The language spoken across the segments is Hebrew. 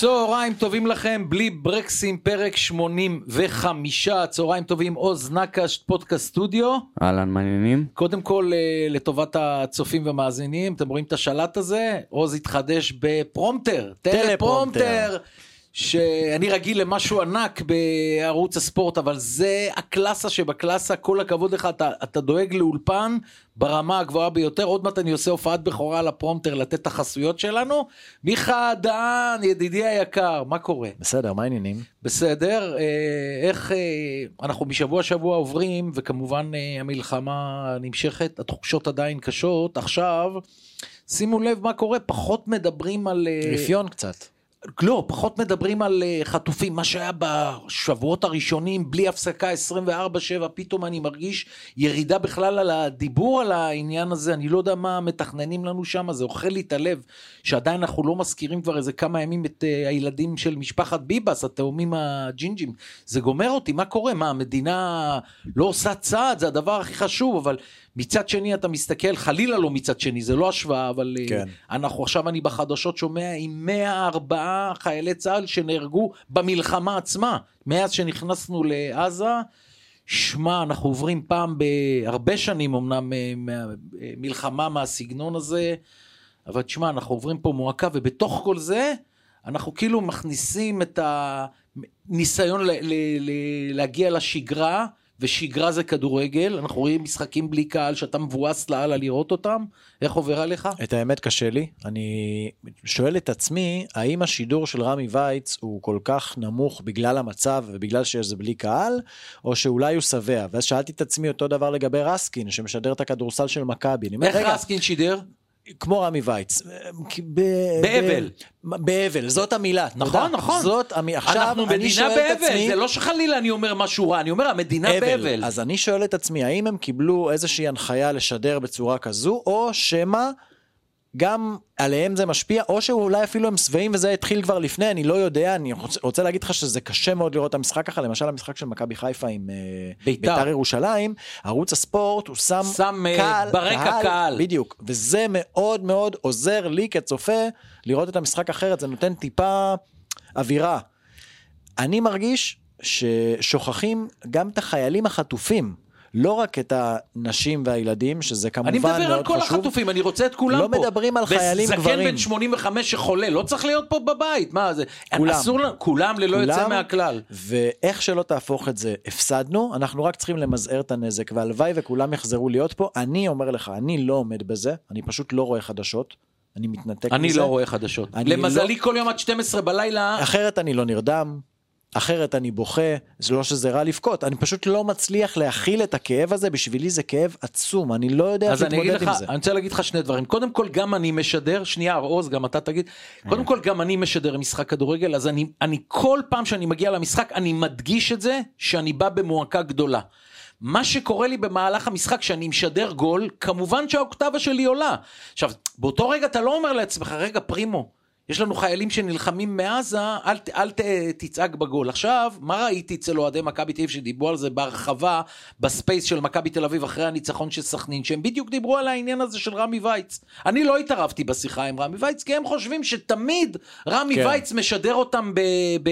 צהריים טובים לכם, בלי ברקסים, פרק 85, צהריים טובים, עוז נקש, פודקאסט סטודיו. אהלן, מעניינים? קודם כל, אה, לטובת הצופים והמאזינים, אתם רואים את השלט הזה? עוז התחדש בפרומטר, טלפרומטר. שאני רגיל למשהו ענק בערוץ הספורט, אבל זה הקלאסה שבקלאסה, כל הכבוד לך, אתה, אתה דואג לאולפן ברמה הגבוהה ביותר. עוד מעט אני עושה הופעת בכורה על הפרומטר לתת את החסויות שלנו. מיכה דהן, ידידי היקר, מה קורה? בסדר, מה העניינים? בסדר, אה, איך אה, אנחנו משבוע שבוע עוברים, וכמובן אה, המלחמה נמשכת, התחושות עדיין קשות. עכשיו, שימו לב מה קורה, פחות מדברים על... רפיון קצת. לא, פחות מדברים על uh, חטופים, מה שהיה בשבועות הראשונים, בלי הפסקה 24-7, פתאום אני מרגיש ירידה בכלל על הדיבור על העניין הזה, אני לא יודע מה מתכננים לנו שם, זה אוכל לי את הלב, שעדיין אנחנו לא מזכירים כבר איזה כמה ימים את uh, הילדים של משפחת ביבס, התאומים הג'ינג'ים, זה גומר אותי, מה קורה? מה, המדינה לא עושה צעד, זה הדבר הכי חשוב, אבל... מצד שני אתה מסתכל, חלילה לא מצד שני, זה לא השוואה, אבל אה, כן. אנחנו עכשיו, אני בחדשות שומע עם 104 חיילי צה"ל שנהרגו במלחמה עצמה, מאז שנכנסנו לעזה. שמע, אנחנו עוברים פעם בהרבה שנים אמנם אה, מלחמה מהסגנון הזה, אבל תשמע, אנחנו עוברים פה מועקה, ובתוך כל זה, אנחנו כאילו מכניסים את הניסיון ל- ל- ל- להגיע לשגרה. ושגרה זה כדורגל, אנחנו רואים משחקים בלי קהל שאתה מבואס לאללה לראות אותם, איך עובר עליך? את האמת קשה לי, אני שואל את עצמי, האם השידור של רמי וייץ הוא כל כך נמוך בגלל המצב ובגלל שזה בלי קהל, או שאולי הוא שבע, ואז שאלתי את עצמי אותו דבר לגבי רסקין, שמשדר את הכדורסל של מכבי. איך רסקין שידר? כמו רמי וייץ. באבל. באבל, זאת המילה. נכון, נכון. זאת המילה. עכשיו אנחנו מדינה באבל, זה לא שחלילה אני אומר משהו רע, אני אומר המדינה באבל. אז אני שואל את עצמי, האם הם קיבלו איזושהי הנחיה לשדר בצורה כזו, או שמא גם עליהם זה משפיע, או שאולי אפילו הם שבעים וזה התחיל כבר לפני, אני לא יודע, אני רוצה, רוצה להגיד לך שזה קשה מאוד לראות את המשחק ככה, למשל המשחק של מכבי חיפה עם אה, בית"ר. בית"ר ירושלים, ערוץ הספורט הוא שם, שם אה, קהל, ברקע קהל, קהל, בדיוק, וזה מאוד מאוד עוזר לי כצופה לראות את המשחק אחרת, זה נותן טיפה אווירה. אני מרגיש ששוכחים גם את החיילים החטופים. לא רק את הנשים והילדים, שזה כמובן מאוד חשוב. אני מדבר על כל חשוב. החטופים, אני רוצה את כולם לא פה. לא מדברים על חיילים גברים. וזקן בן 85 שחולה, לא צריך להיות פה בבית, מה זה? כולם. אסור לנו, כולם ללא כולם, יוצא מהכלל. ואיך שלא תהפוך את זה, הפסדנו, אנחנו רק צריכים למזער את הנזק, והלוואי וכולם יחזרו להיות פה. אני אומר לך, אני לא עומד בזה, אני פשוט לא רואה חדשות. אני מתנתק אני מזה. אני לא רואה חדשות. למזלי לא... כל יום עד 12 בלילה. אחרת אני לא נרדם, אחרת אני בוכה, זה לא שזה רע לבכות, אני פשוט לא מצליח להכיל את הכאב הזה, בשבילי זה כאב עצום, אני לא יודע איך להתמודד עם לך, זה. אני רוצה להגיד לך שני דברים, קודם כל גם אני משדר, שנייה עוז גם אתה תגיד, קודם כל גם אני משדר משחק כדורגל, אז אני, אני כל פעם שאני מגיע למשחק אני מדגיש את זה שאני בא במועקה גדולה. מה שקורה לי במהלך המשחק שאני משדר גול, כמובן שהאוקטבה שלי עולה. עכשיו, באותו רגע אתה לא אומר לעצמך, רגע פרימו, יש לנו חיילים שנלחמים בעזה, אל, אל ת, תצעק בגול. עכשיו, מה ראיתי אצל אוהדי מכבי תל אביב שדיברו על זה בהרחבה בספייס של מכבי תל אביב אחרי הניצחון של סכנין, שהם בדיוק דיברו על העניין הזה של רמי וייץ. אני לא התערבתי בשיחה עם רמי וייץ, כי הם חושבים שתמיד רמי כן. וייץ משדר אותם ב, ב,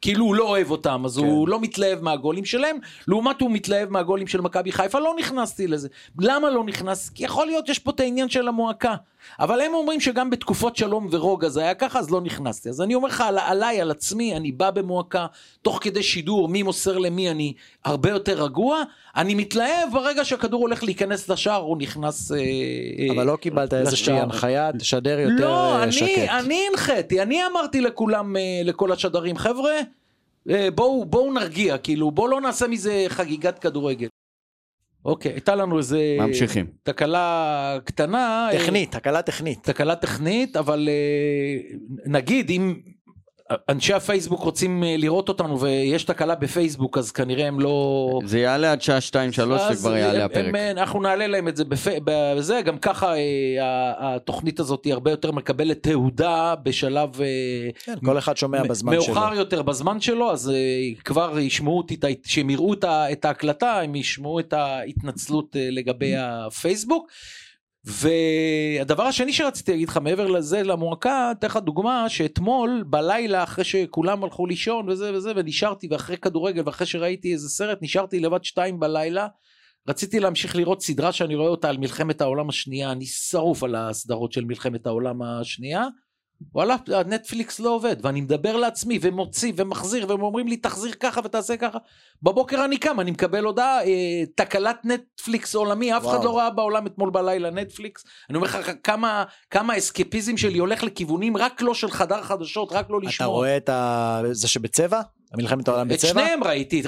כאילו הוא לא אוהב אותם, אז כן. הוא לא מתלהב מהגולים שלהם, לעומת הוא מתלהב מהגולים של מכבי חיפה, לא נכנסתי לזה. למה לא נכנס? כי יכול להיות יש פה את העניין של המועקה. אבל הם אומרים שגם בתקופות שלום ורוגע זה היה ככה, אז לא נכנסתי. אז אני אומר לך, על, עליי, על עצמי, אני בא במועקה, תוך כדי שידור, מי מוסר למי, אני הרבה יותר רגוע. אני מתלהב ברגע שהכדור הולך להיכנס לשער, הוא נכנס אה, אבל לא קיבלת איזושהי הנחיה, תשדר יותר לא, אני, שקט. לא, אני הנחיתי, אני אמרתי לכולם, אה, לכל השדרים, חבר'ה, בואו, בואו נרגיע, כאילו, בואו לא נעשה מזה חגיגת כדורגל. אוקיי, הייתה לנו איזה... ממשיכים. תקלה קטנה. טכנית, תקלה טכנית. תקלה טכנית, אבל אה, נגיד אם אנשי הפייסבוק רוצים אה, לראות אותנו ויש תקלה בפייסבוק אז כנראה הם לא... זה יעלה עד שעה 2-3 שכבר יעלה הפרק. הם, אנחנו נעלה להם את זה בפ... בזה, גם ככה אה, התוכנית הזאת היא הרבה יותר מקבלת תהודה בשלב... אה, כן, כל אחד שומע בזמן מאוחר שלו. מאוחר יותר בזמן שלו, אז כבר ישמעו אותי, כשהם יראו את ההקלטה הם ישמעו את ההתנצלות לגבי הפייסבוק. והדבר השני שרציתי להגיד לך מעבר לזה למועקה, אתן לך דוגמה שאתמול בלילה אחרי שכולם הלכו לישון וזה וזה ונשארתי ואחרי כדורגל ואחרי שראיתי איזה סרט נשארתי לבד שתיים בלילה. רציתי להמשיך לראות סדרה שאני רואה אותה על מלחמת העולם השנייה, אני שרוף על הסדרות של מלחמת העולם השנייה. וואלה, נטפליקס לא עובד, ואני מדבר לעצמי ומוציא ומחזיר, והם אומרים לי תחזיר ככה ותעשה ככה. בבוקר אני קם, אני מקבל הודעה, אה, תקלת נטפליקס עולמי, אף וואו. אחד לא ראה בעולם אתמול בלילה נטפליקס. אני אומר לך כמה, כמה אסקפיזם שלי הולך לכיוונים, רק לא של חדר חדשות, רק לא לשמוע. אתה רואה את ה... זה שבצבע? מלחמת העולם בצבע? את שניהם ראיתי,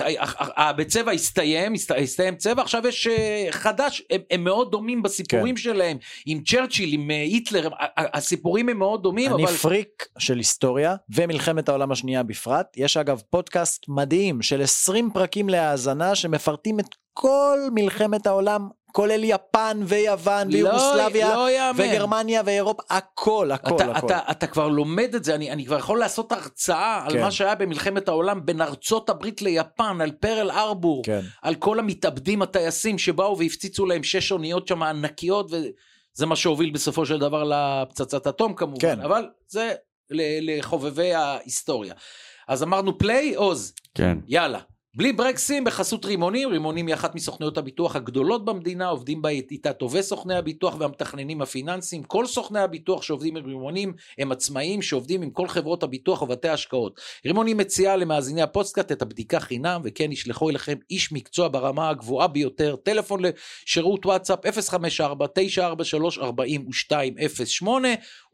בצבע הסתיים, הסתיים צבע, עכשיו יש אה, חדש, הם, הם מאוד דומים בסיפורים כן. שלהם, עם צ'רצ'יל, עם אה, היטלר, הסיפורים הם מאוד דומים, אני אבל... אני פריק של היסטוריה, ומלחמת העולם השנייה בפרט, יש אגב פודקאסט מדהים של 20 פרקים להאזנה שמפרטים את כל מלחמת העולם כולל יפן ויוון ויוגוסלביה לא, לא וגרמניה ואירופה הכל הכל אתה, הכל. אתה, אתה כבר לומד את זה אני, אני כבר יכול לעשות הרצאה כן. על מה שהיה במלחמת העולם בין ארצות הברית ליפן על פרל ארבור כן. על כל המתאבדים הטייסים שבאו והפציצו להם שש אוניות שם ענקיות וזה מה שהוביל בסופו של דבר לפצצת אטום כמובן כן. אבל זה לחובבי ההיסטוריה. אז אמרנו פליי עוז כן יאללה בלי ברקסים בחסות רימונים, רימונים היא אחת מסוכנויות הביטוח הגדולות במדינה, עובדים בה איתה טובי סוכני הביטוח והמתכננים הפיננסיים, כל סוכני הביטוח שעובדים עם רימונים הם עצמאים שעובדים עם כל חברות הביטוח ובתי ההשקעות. רימונים מציעה למאזיני הפודקאסט את הבדיקה חינם, וכן ישלחו אליכם איש מקצוע ברמה הגבוהה ביותר, טלפון לשירות וואטסאפ 054-943-4208,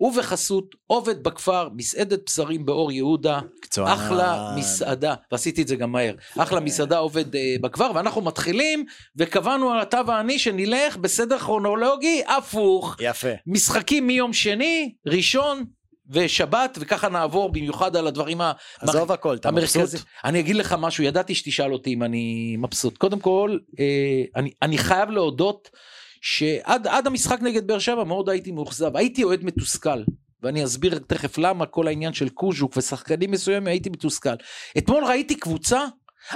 ובחסות עובד בכפר, מסעדת בשרים באור יהודה, קצוען. אחלה מסעדה, ועשיתי את זה גם מהר. אחלה מסעדה עובד אה, בכפר, ואנחנו מתחילים, וקבענו אתה ואני שנלך בסדר כרונולוגי הפוך. יפה. משחקים מיום שני, ראשון, ושבת וככה נעבור במיוחד על הדברים עזוב המח... הכל אתה. מבסוט אני אגיד לך משהו ידעתי שתשאל אותי אם אני מבסוט קודם כל אה, אני אני חייב להודות שעד המשחק נגד באר שבע מאוד הייתי מאוכזב הייתי אוהד מתוסכל ואני אסביר תכף למה כל העניין של קוז'וק ושחקנים מסוימים הייתי מתוסכל אתמול ראיתי קבוצה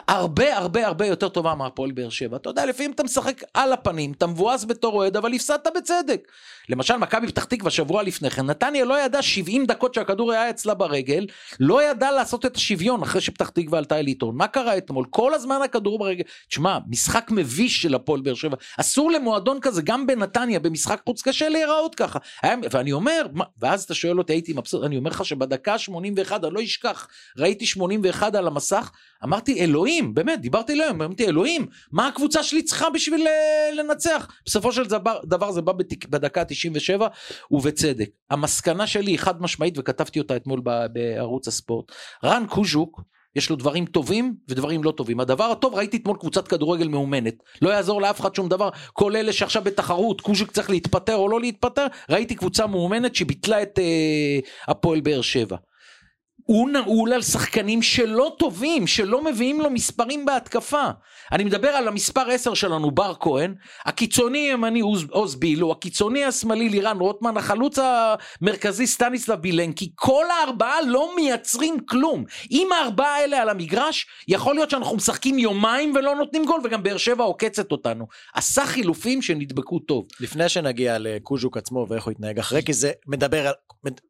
הרבה הרבה הרבה יותר טובה מהפועל באר שבע. אתה יודע, לפעמים אתה משחק על הפנים, אתה מבואס בתור אוהד, אבל הפסדת בצדק. למשל, מכבי פתח תקווה שבוע לפני כן, נתניה לא ידע 70 דקות שהכדור היה אצלה ברגל, לא ידע לעשות את השוויון אחרי שפתח תקווה עלתה אל עיתון. מה קרה אתמול? כל הזמן הכדור ברגל. תשמע, משחק מביש של הפועל באר שבע. אסור למועדון כזה, גם בנתניה, במשחק חוץ קשה להיראות ככה. ואני אומר, ואז אתה שואל אותי, הייתי מבסוט, אני אומר לך שבדקה 81, אני לא אשכח, ראיתי 81 על המסך, אמרתי, אלוהים, באמת, דיברתי אלוהים, אמרתי, אלוהים, מה הקבוצה שלי צריכה בשביל אה, לנצח? בסופו של דבר, דבר זה בא בתיק, בדקה 97, ובצדק. המסקנה שלי היא חד משמעית, וכתבתי אותה אתמול בערוץ הספורט. רן קוז'וק, יש לו דברים טובים ודברים לא טובים. הדבר הטוב, ראיתי אתמול קבוצת כדורגל מאומנת. לא יעזור לאף אחד שום דבר, כל אלה שעכשיו בתחרות, קוז'וק צריך להתפטר או לא להתפטר, ראיתי קבוצה מאומנת שביטלה את אה, הפועל באר שבע. הוא נעול על שחקנים שלא טובים, שלא מביאים לו מספרים בהתקפה. אני מדבר על המספר 10 שלנו, בר כהן, הקיצוני הימני עוז בילו, הקיצוני השמאלי לירן רוטמן, החלוץ המרכזי סטניסלב בילנקי, כל הארבעה לא מייצרים כלום. אם הארבעה האלה על המגרש, יכול להיות שאנחנו משחקים יומיים ולא נותנים גול, וגם באר שבע עוקצת אותנו. עשה חילופים שנדבקו טוב. לפני שנגיע לקוז'וק עצמו ואיך הוא התנהג אחרי, כי זה מדבר על...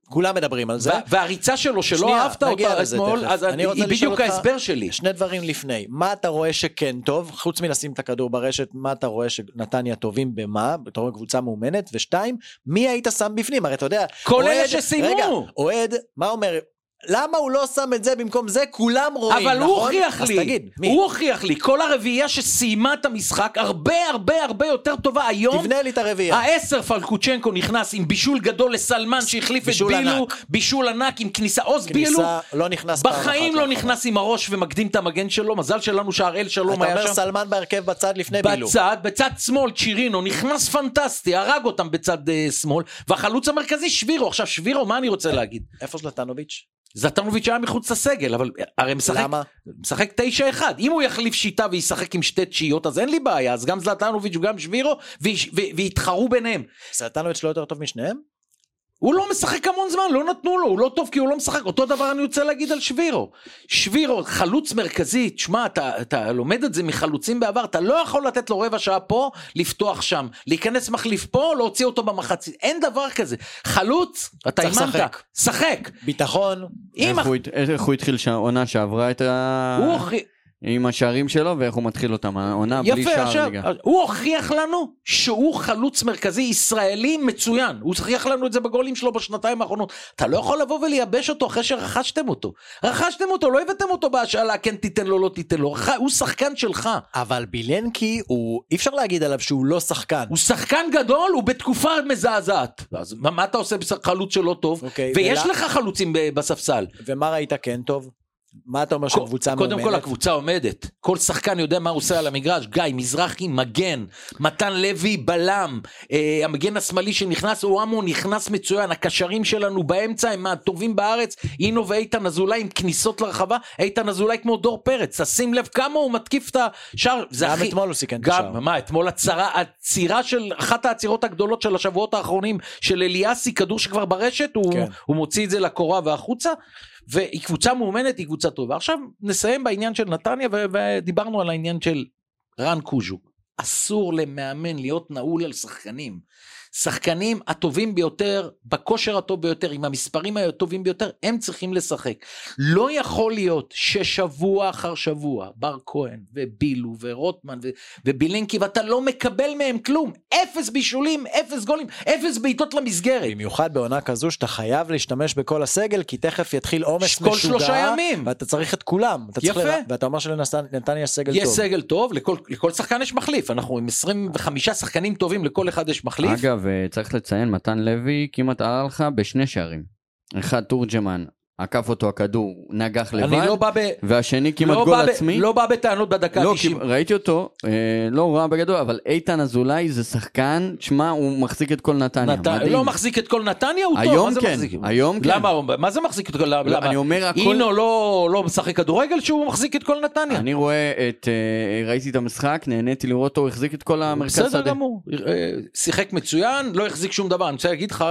כולם מדברים על זה. והריצה שלו שלא אהבת אותה אתמול, אז היא בדיוק ההסבר שלי. שני דברים לפני, מה אתה רואה שכן טוב, חוץ מלשים את הכדור ברשת, מה אתה רואה שנתניה טובים במה, אתה רואה קבוצה מאומנת, ושתיים, מי היית שם בפנים, הרי אתה יודע, כל אלה שסיימו. רגע, אוהד, מה אומר, למה הוא לא שם את זה במקום זה? כולם רואים, אבל נכון? הוא הוכיח לי, תגיד, מי? הוא הוכיח לי, כל הרביעייה שסיימה את המשחק הרבה הרבה הרבה יותר טובה היום. תבנה לי את הרביעייה. העשר פלקוצ'נקו נכנס עם בישול גדול לסלמן שהחליף את בילו, ענק. בישול ענק עם כניסה, עוז בילו, לא נכנס בחיים לא נכנס עם הראש ומקדים את המגן שלו, מזל שלנו שהראל שלום היה שם. אתה אומר סלמן בהרכב בצד לפני בצד, בילו. בצד, בצד שמאל צ'ירינו נכנס פנטסטי, הרג אותם בצד uh, שמאל, והחלוץ המרכזי שבירו, עכשיו שבירו מה אני רוצה להגיד? איפה? זטנוביץ' היה מחוץ לסגל, אבל הרי משחק, למה? משחק תשע אחד. אם הוא יחליף שיטה וישחק עם שתי תשיעיות, אז אין לי בעיה, אז גם זלטנוביץ' וגם שבירו, ויתחרו ביניהם. זלטנוביץ' לא יותר טוב משניהם? הוא לא משחק המון זמן, לא נתנו לו, הוא לא טוב כי הוא לא משחק. אותו דבר אני רוצה להגיד על שבירו. שבירו, חלוץ מרכזי, תשמע, אתה, אתה לומד את זה מחלוצים בעבר, אתה לא יכול לתת לו רבע שעה פה, לפתוח שם. להיכנס מחליף פה, להוציא אותו במחצית. אין דבר כזה. חלוץ, אתה צריך אימנת. לשחק. שחק. ביטחון, איך הוא הת- איך הוא התחיל שהעונה שעברה את ה... הוא. עם השערים שלו ואיך הוא מתחיל אותם, העונה בלי שער עכשיו, ליגה. הוא הוכיח לנו שהוא חלוץ מרכזי ישראלי מצוין. הוא הוכיח לנו את זה בגולים שלו בשנתיים האחרונות. אתה לא יכול לבוא ולייבש אותו אחרי שרכשתם אותו. רכשתם אותו, לא הבאתם אותו בהשאלה, כן תיתן לו, לא תיתן לו. הוא שחקן שלך. אבל בילנקי הוא, אי אפשר להגיד עליו שהוא לא שחקן. הוא שחקן גדול, הוא בתקופה מזעזעת. אז מה, מה אתה עושה בחלוץ שלא טוב? אוקיי, ויש ולה- לך חלוצים בספסל. ומה ראית כן טוב? מה אתה אומר שהקבוצה קודם כל מאומנת? הקבוצה עומדת, כל שחקן יודע מה הוא עושה על המגרש, גיא מזרחי מגן, מתן לוי בלם, אה, המגן השמאלי שנכנס, אוהמו נכנס מצוין, הקשרים שלנו באמצע הם מהטובים בארץ, אינו ואיתן אזולאי עם כניסות לרחבה, איתן אזולאי כמו דור פרץ, תשים לב כמה הוא מתקיף את השער, זה גם הכי... אתמול הוא סיכן את השער. מה, אתמול הצרה, עצירה של, אחת העצירות הגדולות של השבועות האחרונים של אליאסי, כדור שכבר ברשת, הוא, כן. הוא מוציא את זה לקורה והחוצה, והיא קבוצה מאומנת, היא קבוצה טובה. עכשיו נסיים בעניין של נתניה, ודיברנו על העניין של רן קוז'וק. אסור למאמן להיות נעול על שחקנים. שחקנים הטובים ביותר, בכושר הטוב ביותר, עם המספרים הטובים ביותר, הם צריכים לשחק. לא יכול להיות ששבוע אחר שבוע, בר כהן ובילו ורוטמן ו- ובילינקי, ואתה לא מקבל מהם כלום. אפס בישולים, אפס גולים, אפס בעיטות למסגרת. במיוחד בעונה כזו שאתה חייב להשתמש בכל הסגל כי תכף יתחיל עומס כל משוגע. שלושה ימים. ואתה צריך את כולם. אתה צריך יפה. ל- ואתה אומר שלנתניה יש סגל יש טוב. סגל טוב, לכל, לכל שחקן יש מחליף, אנחנו עם 25 שחקנים טובים, לכל אחד יש מחליף. אגב, אה, צריך לציין, מתן לוי כמעט עלה לך בשני שערים. אחד תורג'מן, עקף אותו הכדור, נגח לבד, אני לא ב, והשני כמעט לא, גול ב, עצמי. לא בא בטענות בדקה לא, 90. כי ראיתי אותו, אה, לא רע בגדול, אבל איתן אזולאי זה שחקן, שמע, הוא מחזיק את כל נתניה, נת... מדהים. לא מחזיק את כל נתניה, הוא טוב, היום מה זה כן, מחזיק? היום כן. למה, מה זה מחזיק את כל... לא, למה? אני אומר הכל, אינו לא, לא משחק כדורגל שהוא מחזיק את כל נתניה. אני רואה את, אה, ראיתי את המשחק, נהניתי לראות אותו, הוא החזיק את כל המרכז בסדר שדה. גמור, אה, שיחק מצוין, לא החזיק שום דבר. אני רוצה להגיד לך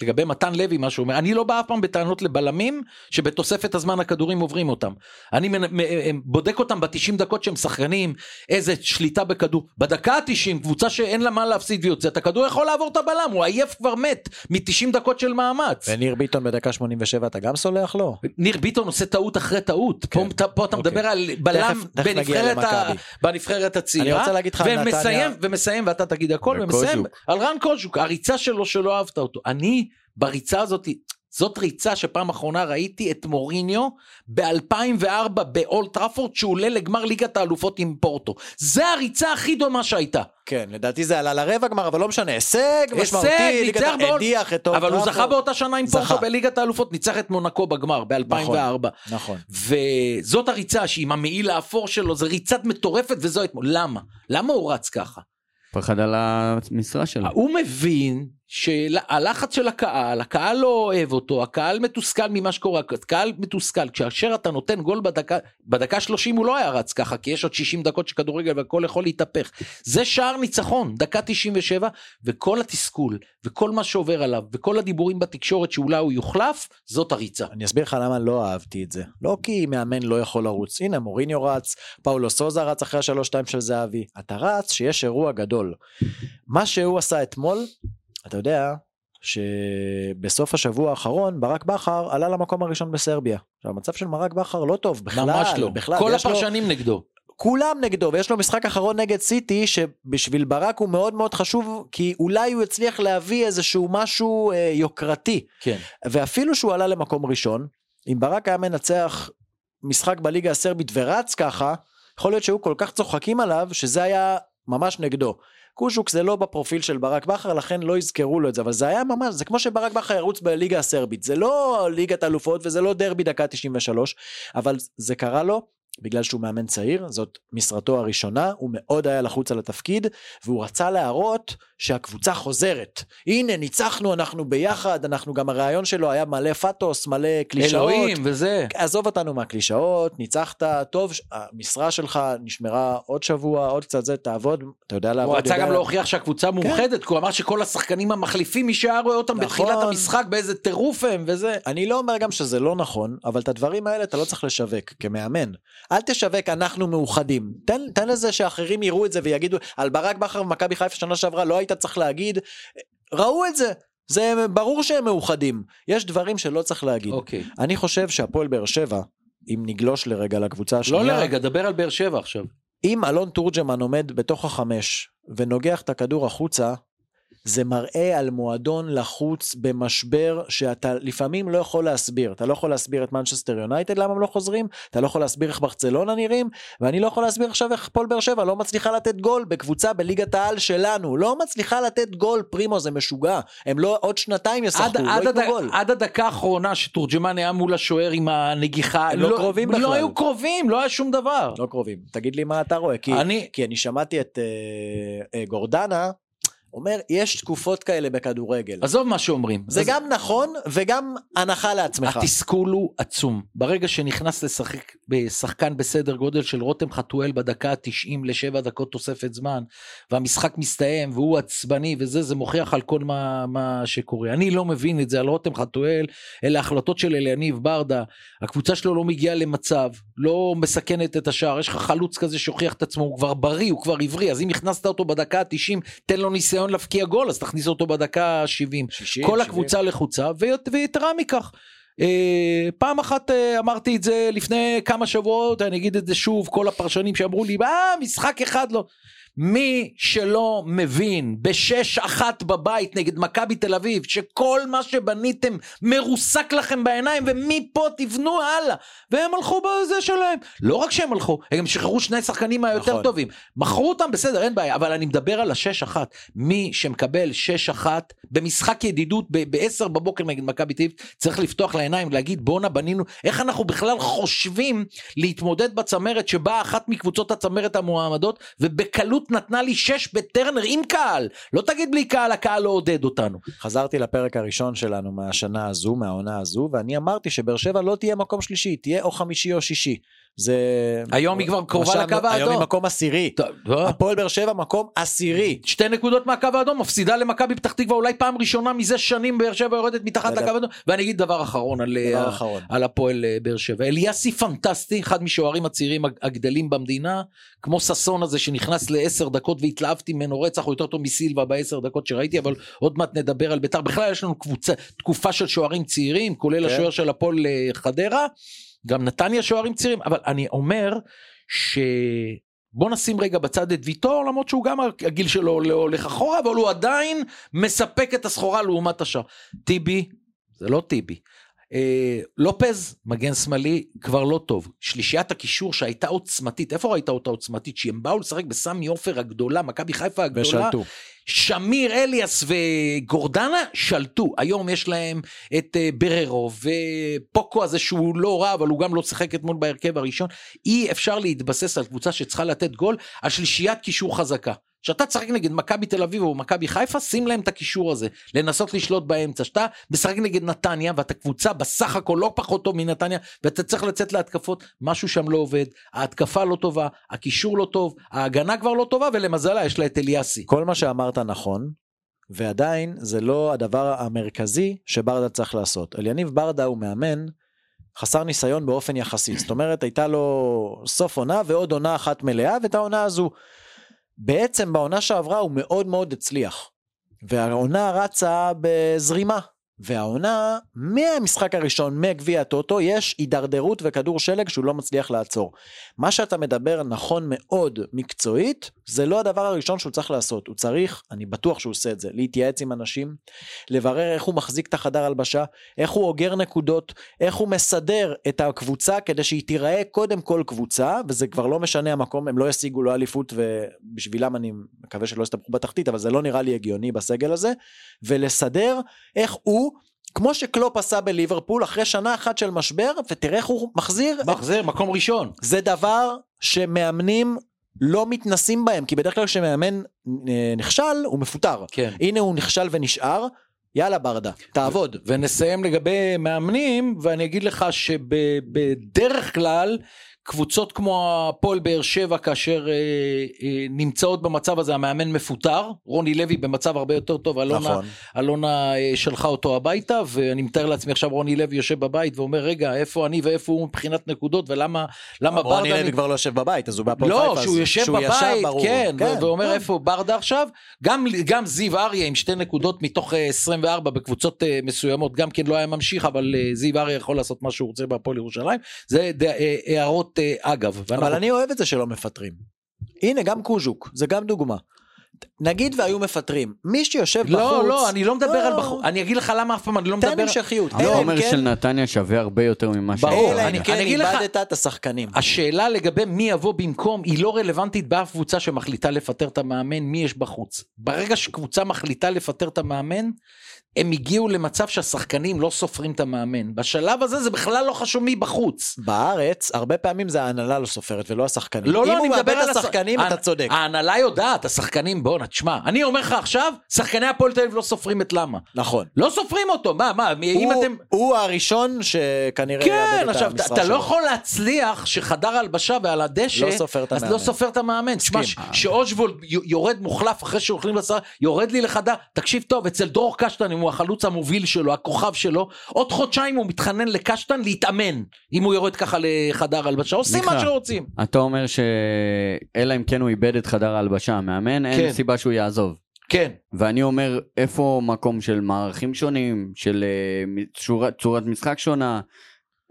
שלגבי מתן לוי מה שהוא אומר, אני לא בא אף פעם בטענות לבלמים שבתוספת הזמן הכדורים עוברים אותם. אני מ- אה, בודק אותם ב-90 דקות שהם שחקנים, איזה שליטה בכדור. בדקה ה-90 קבוצה שאין לה מה להפסיד ויוצאת, הכדור יכול לעבור את הבלם, הוא עייף כבר מת מ-90 דקות של מאמץ. וניר ביטון בדקה 87 אתה גם סולח לו? ניר ביטון עושה טעות אחרי טעות. כן. פה, פה אתה אוקיי. מדבר על בלם תכף- בנבחרת, ה... בנבחרת הצעירה. ומסיים, נתניה- ומסיים, ואתה תגיד הכל. ומסיים על רן קוז'וק, הריצה שלו שלא אהבת אותו. אני, בריצה הזאת, זאת ריצה שפעם אחרונה ראיתי את מוריניו ב-2004 באולד טראפורד, שהוא עולה לגמר ליגת האלופות עם פורטו. זה הריצה הכי דומה שהייתה. כן, לדעתי זה עלה לרבע גמר, אבל לא משנה, הישג משמעותי, ליגת באולד- הדיח את אולד אבל הוא טראפורד. זכה באותה שנה עם זכה. פורטו בליגת האלופות, ניצח את מונקו בגמר ב-2004. נכון. וזאת הריצה שהיא עם המעיל האפור שלו, זה ריצת מטורפת וזו אתמול. למה? למה הוא רץ ככה? פחד על המשרה שלו. הוא מבין שהלחץ של הקהל, הקהל לא אוהב אותו, הקהל מתוסכל ממה שקורה, הקהל מתוסכל, כאשר אתה נותן גול בדקה, בדקה 30 הוא לא היה רץ ככה, כי יש עוד 60 דקות של כדורגל והכל יכול להתהפך. זה שער ניצחון, דקה 97, וכל התסכול, וכל מה שעובר עליו, וכל הדיבורים בתקשורת שאולי הוא יוחלף, זאת הריצה. אני אסביר לך למה לא אהבתי את זה. לא כי מאמן לא יכול לרוץ. הנה, מוריניו רץ, פאולו סוזה רץ אחרי השלוש-שתיים של זהבי. אתה רץ שיש אירוע גדול. מה שהוא עשה אתמול, אתה יודע שבסוף השבוע האחרון ברק בכר עלה למקום הראשון בסרביה. עכשיו המצב של ברק בכר לא טוב בכלל, ממש לא. בכלל, כל יש לו- הפרשנים נגדו. כולם נגדו ויש לו משחק אחרון נגד סיטי שבשביל ברק הוא מאוד מאוד חשוב כי אולי הוא יצליח להביא איזשהו משהו אה, יוקרתי כן. ואפילו שהוא עלה למקום ראשון אם ברק היה מנצח משחק בליגה הסרבית ורץ ככה יכול להיות שהיו כל כך צוחקים עליו שזה היה ממש נגדו. קושוק זה לא בפרופיל של ברק בכר לכן לא יזכרו לו את זה אבל זה היה ממש זה כמו שברק בכר ירוץ בליגה הסרבית. זה לא ליגת אלופות וזה לא דרבי דקה 93 אבל זה קרה לו בגלל שהוא מאמן צעיר, זאת משרתו הראשונה, הוא מאוד היה לחוץ על התפקיד, והוא רצה להראות שהקבוצה חוזרת. הנה, ניצחנו, אנחנו ביחד, אנחנו גם הרעיון שלו היה מלא פאטוס, מלא קלישאות. אלוהים וזה. עזוב אותנו מהקלישאות, ניצחת, טוב, המשרה שלך נשמרה עוד שבוע, עוד קצת זה, תעבוד, אתה יודע הוא לעבוד. רצה יודע- גם להוכיח שהקבוצה מאוחדת, כי הוא אמר שכל השחקנים המחליפים, מי שהיה רואה אותם נכון. בתחילת המשחק, באיזה טירוף הם וזה. אני לא אומר גם שזה לא נכון, אבל את הדברים האלה אתה לא צריך לשווק כמאמן. אל תשווק אנחנו מאוחדים. תן, תן לזה שאחרים יראו את זה ויגידו, על ברק בכר ומכבי חיפה שנה שעברה לא היית צריך להגיד, ראו את זה. זה ברור שהם מאוחדים. יש דברים שלא צריך להגיד. אוקיי. אני חושב שהפועל באר שבע, אם נגלוש לרגע לקבוצה השנייה, לא לרגע, דבר על באר שבע עכשיו. אם אלון תורג'מן עומד בתוך החמש ונוגח את הכדור החוצה, זה מראה על מועדון לחוץ במשבר שאתה לפעמים לא יכול להסביר. אתה לא יכול להסביר את מנצ'סטר יונייטד למה הם לא חוזרים, אתה לא יכול להסביר איך ברצלונה נראים, ואני לא יכול להסביר עכשיו איך פועל באר שבע לא מצליחה לתת גול בקבוצה בליגת העל שלנו. לא מצליחה לתת גול, פרימו זה משוגע. הם לא, עוד שנתיים עד, ישחקו, לא עד, ייתנו הד... גול. עד הדקה האחרונה שתורג'מן היה מול השוער עם הנגיחה, הם לא קרובים בכלל. לא היו קרובים, לא היה שום דבר. לא קרובים. תגיד לי מה אתה רואה, כי... אני, כי אני שמעתי את אה, אה, גורדנה אומר יש תקופות כאלה בכדורגל. עזוב מה שאומרים. זה אז גם נכון וגם הנחה לעצמך. התסכול הוא עצום. ברגע שנכנס לשחק בשחקן בסדר גודל של רותם חתואל בדקה ה-90 לשבע דקות תוספת זמן, והמשחק מסתיים והוא עצבני וזה, זה מוכיח על כל מה, מה שקורה. אני לא מבין את זה על רותם חתואל, אלה החלטות של אליניב ברדה, הקבוצה שלו לא מגיעה למצב, לא מסכנת את השער, יש לך חלוץ כזה שהוכיח את עצמו, הוא כבר בריא, הוא כבר עברי, אז אם הכנסת אותו בדקה ה-90, תן לו ניסיון להבקיע גול, אז תכניס אותו בדקה ה-70. 60, כל 70. הקבוצה לחוצה, וית- ויתרה מכך. אה, פעם אחת אה, אמרתי את זה לפני כמה שבועות, אני אגיד את זה שוב, כל הפרשנים שאמרו לי, אה, משחק אחד לא. מי שלא מבין בשש אחת בבית נגד מכבי תל אביב, שכל מה שבניתם מרוסק לכם בעיניים, ומפה תבנו הלאה. והם הלכו בזה שלהם. לא רק שהם הלכו, הם גם שחררו שני שחקנים היותר נכון. טובים. מכרו אותם בסדר, אין בעיה, אבל אני מדבר על השש אחת. מי שמקבל שש אחת במשחק ידידות ב-10 בבוקר נגד מכבי תל אביב, צריך לפתוח לעיניים ולהגיד בואנה בנינו, איך אנחנו בכלל חושבים להתמודד בצמרת שבה אחת מקבוצות הצמרת המועמדות, ובקלות נתנה לי שש בטרנר עם קהל. לא תגיד בלי קהל, הקהל לא עודד אותנו. חזרתי לפרק הראשון שלנו מהשנה הזו, מהעונה הזו, ואני אמרתי שבאר שבע לא תהיה מקום שלישי, תהיה או חמישי או שישי. זה... היום היא כבר קרובה לקו האדום. היום היא מקום עשירי. הפועל באר שבע מקום עשירי. שתי נקודות מהקו האדום, מפסידה למכבי פתח תקווה אולי פעם ראשונה מזה שנים באר שבע יורדת מתחת. לקו האדום, ואני אגיד דבר אחרון על, דבר אה, אחרון. על הפועל אה, באר שבע. אליאסי פנטסטי, אחד משוערים הצעירים הג- הגדלים במדינה, כמו ששון הזה שנכנס לעשר דקות והתלהבתי ממנו רצח, הוא יותר טוב מסילבה בעשר דקות שראיתי, אבל עוד מעט נדבר על בית"ר. בכלל יש לנו קבוצה, תקופה של שוערים צעירים, כולל כן. השוער של הפועל אה, חדרה, גם נתניה שוערים צעירים, אבל אני אומר ש... בוא נשים רגע בצד את ויטור למרות שהוא גם הגיל שלו לא הולך אחורה אבל הוא עדיין מספק את הסחורה לעומת השאר. טיבי זה לא טיבי. אה, לופז מגן שמאלי כבר לא טוב. שלישיית הקישור שהייתה עוצמתית איפה ראית אותה עוצמתית? שהם באו לשחק בסמי עופר הגדולה מכבי חיפה הגדולה? ושלטו. שמיר אליאס וגורדנה? שלטו. היום יש להם את אה, בררו ופוקו הזה שהוא לא רע אבל הוא גם לא שיחק אתמול בהרכב הראשון. אי אפשר להתבסס על קבוצה שצריכה לתת גול. על שלישיית קישור חזקה. כשאתה תשחק נגד מכבי תל אביב או מכבי חיפה שים להם את הקישור הזה לנסות לשלוט באמצע שאתה משחק נגד נתניה ואתה קבוצה בסך הכל לא פחות טוב מנתניה ואתה צריך לצאת להתקפות משהו שם לא עובד ההתקפה לא טובה הקישור לא טוב ההגנה כבר לא טובה ולמזלה יש לה את אליאסי. כל מה שאמרת נכון, ועדיין זה לא הדבר המרכזי שברדה צריך לעשות. אליניב ברדה הוא מאמן חסר ניסיון באופן יחסי. זאת אומרת, הייתה לו סוף עונה ועוד עונה אחת מלאה, ואת העונה הזו. בעצם בעונה שעברה הוא מאוד מאוד הצליח. והעונה רצה בזרימה. והעונה, מהמשחק הראשון, מגביע הטוטו, יש הידרדרות וכדור שלג שהוא לא מצליח לעצור. מה שאתה מדבר נכון מאוד מקצועית, זה לא הדבר הראשון שהוא צריך לעשות. הוא צריך, אני בטוח שהוא עושה את זה, להתייעץ עם אנשים, לברר איך הוא מחזיק את החדר הלבשה, איך הוא אוגר נקודות, איך הוא מסדר את הקבוצה כדי שהיא תיראה קודם כל קבוצה, וזה כבר לא משנה המקום, הם לא ישיגו לא אליפות, ובשבילם אני מקווה שלא יסתבכו בתחתית, אבל זה לא נראה לי הגיוני בסגל הזה, ולסדר איך הוא כמו שקלופ עשה בליברפול אחרי שנה אחת של משבר ותראה איך הוא מחזיר מחזיר מקום ראשון. זה דבר שמאמנים לא מתנסים בהם, כי בדרך כלל כשמאמן אה, נכשל, הוא מפוטר. כן. הנה הוא נכשל ונשאר, יאללה ברדה, תעבוד. ונסיים לגבי מאמנים, ואני אגיד לך שבדרך כלל, קבוצות כמו הפועל באר שבע, כאשר אה, אה, נמצאות במצב הזה, המאמן מפוטר, רוני לוי במצב הרבה יותר טוב, אלונה, נכון. אלונה אה, שלחה אותו הביתה, ואני מתאר לעצמי עכשיו רוני לוי יושב בבית ואומר, רגע, איפה אני ואיפה הוא מבחינת נקודות, ולמה למה רוני ברדה... לוי כבר לא יושב בבית, אז הוא בהפועל לא, חיפה. שהוא יושב שהוא בבית, ברור. כן, ו- ואומר כן. איפה ברדה עכשיו, גם, גם זיו אריה עם שתי נקודות מתוך אה, 24 בקבוצות אה, מסוימות, גם כן לא היה ממשיך, אבל אה, זיו אריה יכול לעשות מה שהוא רוצה בהפועל ירושלים, זה אה, הערות אה, אגב. אבל ואנחנו- אני אוהב את זה שלא מפטרים. הנה, גם קוז'וק, זה גם דוגמה. נגיד והיו מפטרים, מי שיושב בחוץ... לא, לא, אני לא מדבר על לא. בחור, אני אגיד לך למה אף פעם אני לא תן מדבר, המשכיות. לא, העומר כן- של נתניה שווה הרבה יותר ממה ברור, אלא אני- אם כן אני אגיד לך- איבדת את השחקנים. השאלה לגבי מי יבוא במקום היא לא רלוונטית באף קבוצה שמחליטה לפטר את המאמן, מי יש בחוץ. ברגע שקבוצה מחליטה לפטר את המאמן, הם הגיעו למצב שהשחקנים לא סופרים את המאמן. בשלב הזה זה בכלל לא חשוב מי בחוץ. בארץ, הרבה פעמים זה ההנהלה לא סופרת ולא השחקנים. לא, לא, אני מדבר על השחקנים, אתה צודק. ההנהלה יודעת, השחקנים, בואנה, תשמע, אני אומר לך עכשיו, שחקני הפועל תל אביב לא סופרים את למה. נכון. לא סופרים אותו, מה, מה, אם אתם... הוא הראשון שכנראה כן, יאבד את עכשיו, אתה- המשרה אתה לא שלו. יכול להצליח שחדר הלבשה ועל הדשא, לא סופר את אז המאמן. לא סופר את המאמן. תשמע, שאושבולד יורד מוחלף אחרי לשר, יורד לי לחדר, תקשיב טוב, אצל דרור קשטן, אם הוא החלוץ המוביל שלו, הכוכב שלו, עוד חודשיים הוא מתחנן לקשטן להתאמן, אם הוא יורד ככה לחדר הלבשה, עושים מה. שרוצים. אתה אומר ש... אלא אם כן הוא איבד את חדר ההלבשה, המאמן, אין כן. סיבה שהוא יעזוב. כן, ואני אומר, איפה מקום של מערכים שונים, של אה, צורת, צורת משחק שונה,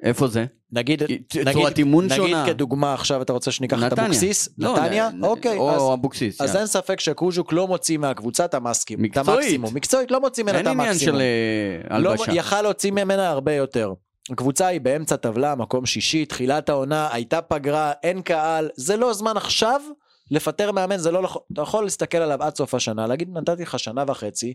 איפה זה? נגיד, נגיד, צורת אימון נגיד שונה. כדוגמה עכשיו אתה רוצה שניקח את. אבוקסיס? לא, נתניה? נ- אוקיי, אז- או אבוקסיס. אז. אין ספק שקוז'וק לא מוציא מהקבוצה את המסקים, מקצועית. המקסימום. מקצועית לא מוציא ממנה את אין עניין המקסימום. של אה, לא, הלבשה. יכל להוציא ממנה הרבה יותר. הקבוצה היא באמצע טבלה, מקום שישי, תחילת העונה, הייתה פגרה, אין קהל, זה לא זמן עכשיו לפטר מאמן, זה לא נכון, אתה יכול להסתכל עליו עד סוף השנה, להגיד נתתי לך שנה וחצי,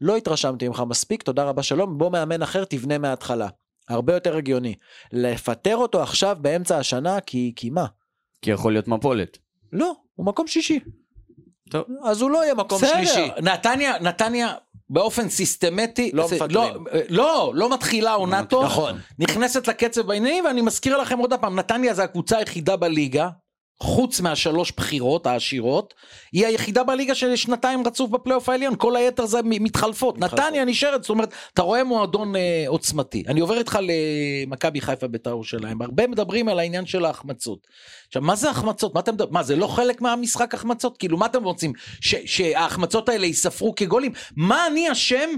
לא התרשמתי ממך מספיק, תודה רבה שלום, בוא מאמן אחר תבנה מההתחלה. הרבה יותר הגיוני. לפטר אותו עכשיו באמצע השנה, כי, כי מה? כי יכול להיות מפולת. לא, הוא מקום שישי. טוב. אז הוא לא יהיה מקום שלישי. נתניה, נתניה באופן סיסטמטי, לא זה- מפטרים. לא, לא, לא מתחילה עונה טוב, נכון. נכנסת לקצב בענייני, ואני מזכיר לכם עוד פעם, נתניה זה הקבוצה היחידה בליגה, חוץ מהשלוש בחירות העשירות, היא היחידה בליגה של שנתיים רצוף בפלייאוף העליון, כל היתר זה מתחלפות. מתחלפות. נתניה נשארת, זאת אומרת, אתה רואה מועדון אה, עוצמתי. אני עובר איתך למכבי חיפה בית"ר ירושלים, הרבה מדברים על העניין של ההחמצות. עכשיו, מה זה החמצות? מה אתם? מה, זה לא חלק מהמשחק החמצות? כאילו, מה אתם רוצים? ש- שההחמצות האלה ייספרו כגולים? מה אני אשם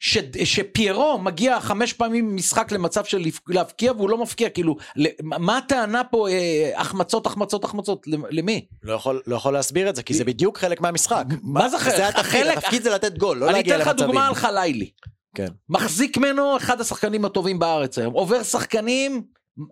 ש, שפיירו מגיע חמש פעמים במשחק למצב של להבקיע והוא לא מפקיע, כאילו, מה הטענה פה, אה, החמצות, החמצות, החמצות, למ- למי? לא יכול, לא יכול להסביר את זה, כי זה בדיוק חלק מהמשחק. מה זה חלק? זה התפקיד, החלק- התפקיד זה לתת גול, לא אני להגיע אתן לך למצבים. דוגמה על חלילי. כן. מחזיק ממנו אחד השחקנים הטובים בארץ היום. עובר שחקנים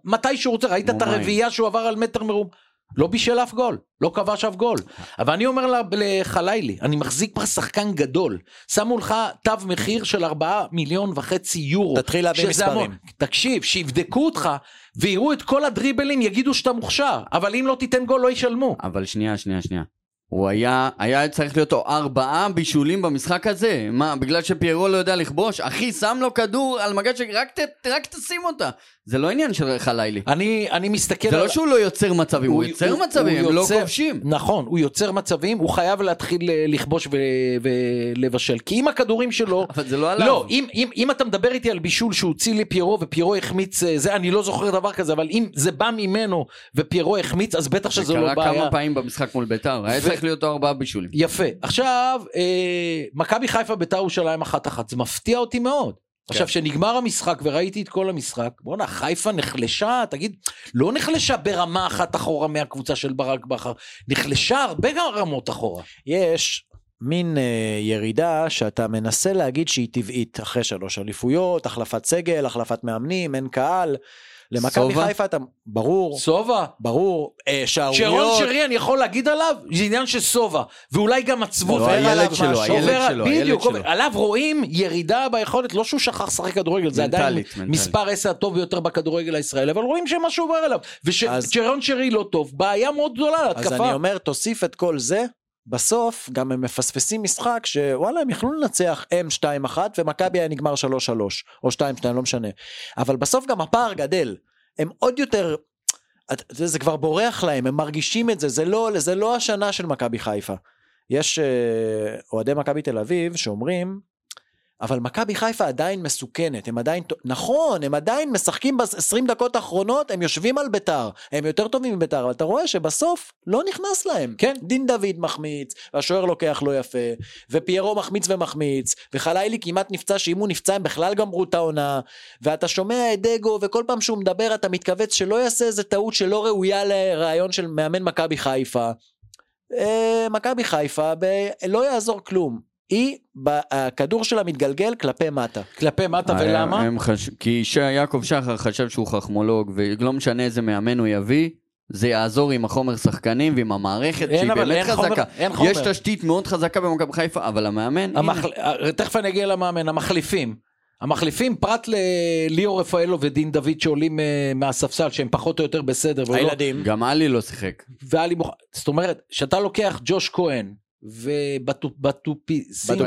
מתי שהוא רוצה. ראית את. הרביעייה שהוא עבר על מטר מרום? לא בישל אף גול, לא כבש אף גול. אבל אני אומר לחלילי, אני מחזיק פה שחקן גדול. שמו לך תו מחיר של 4 מיליון וחצי יורו. תתחיל להביא מספרים. המון. תקשיב, שיבדקו אותך ויראו את כל הדריבלים, יגידו שאתה מוכשר. אבל אם לא תיתן גול לא ישלמו. אבל שנייה, שנייה, שנייה. הוא היה, היה צריך להיות לו ארבעה בישולים במשחק הזה. מה, בגלל שפיירו לא יודע לכבוש? אחי, שם לו כדור על מגש, רק, ת, רק תשים אותה. זה לא עניין של חלילי. אני, אני מסתכל זה על... לא שהוא לא יוצר מצבים, הוא, יוצר הוא- מצבים, הוא הם לא יוצר- כובשים. נכון, הוא יוצר מצבים, הוא חייב להתחיל אה, לכבוש ו- ולבשל. כי אם הכדורים שלו... אבל זה לא עליו. לא, אם, אם, אם אתה מדבר איתי על בישול שהוציא לפיירו ופיירו החמיץ אה, זה, אני לא זוכר דבר כזה, אבל אם זה בא ממנו ופיירו החמיץ, אז בטח זה שזו לא קרה בעיה. כמה פעמים במשחק מול ביתר, היה צריך להיות ארבעה בישולים. יפה. עכשיו, אה, מכבי חיפה ביתר ירושלים אחת אחת, זה מפתיע אותי מאוד. עכשיו, שנגמר המשחק וראיתי את כל המשחק, בואנה, חיפה נחלשה, תגיד, לא נחלשה ברמה אחת אחורה מהקבוצה של ברק בכר, נחלשה הרבה רמות אחורה. יש מין אה, ירידה שאתה מנסה להגיד שהיא טבעית אחרי שלוש אליפויות, החלפת סגל, החלפת מאמנים, אין קהל. למכבי? חיפה אתה, ברור, סובה. ברור, אה, שרון שערוריות, שרי אני יכול להגיד עליו זה עניין של סובה ואולי גם עצבות לא, הילד שלו. הילד שלו, הילד שלו. עליו רואים ירידה ביכולת לא שהוא שכח לשחק כדורגל זה עדיין. מספר 10 הטוב ביותר בכדורגל הישראלי אבל רואים שמשהו עובר אליו אז- ושרון שרי לא טוב בעיה מאוד גדולה אז להתקפה. אני אומר, תוסיף את כל זה, בסוף גם הם מפספסים משחק שוואלה הם יכלו לנצח M 2-1 ומכבי היה נגמר 3-3 או 2-2 לא משנה אבל בסוף גם הפער גדל הם עוד יותר זה, זה כבר בורח להם הם מרגישים את זה זה לא זה לא השנה של מכבי חיפה. יש אה, אוהדי מכבי תל אביב שאומרים אבל מכבי חיפה עדיין מסוכנת, הם עדיין, נכון, הם עדיין משחקים ב-20 דקות האחרונות, הם יושבים על ביתר, הם יותר טובים מביתר, אבל אתה רואה שבסוף לא נכנס להם. כן. דין דוד מחמיץ, והשוער לוקח לא יפה, ופיירו מחמיץ ומחמיץ, וחלילי כמעט נפצע, שאם הוא נפצע הם בכלל גמרו את העונה, ואתה שומע את דגו, וכל פעם שהוא מדבר אתה מתכווץ שלא יעשה איזה טעות שלא ראויה לרעיון של מאמן מכבי חיפה. אה, מכבי חיפה, ב- לא יעזור כלום. היא, הכדור שלה מתגלגל כלפי מטה. כלפי מטה ולמה? הם חש... כי. יעקב שחר חשב שהוא חכמולוג, ולא משנה איזה מאמן הוא יביא, זה יעזור עם החומר שחקנים ועם המערכת, אין, שהיא אבל באמת אין חומר- חזקה. אין חומר. יש תשתית מאוד חזקה במכבי חיפה, אבל המאמן, המחל... הנה, תכף אני אגיע למאמן, המחליפים. המחליפים פרט לליאור רפאלו ודין דוד שעולים אה, מהספסל שהם פחות או יותר בסדר. ולא- הילדים. גם עלי לא שיחק. ואלי מוכ... זאת אומרת, שאתה לוקח ג'וש כהן ובטופיסיני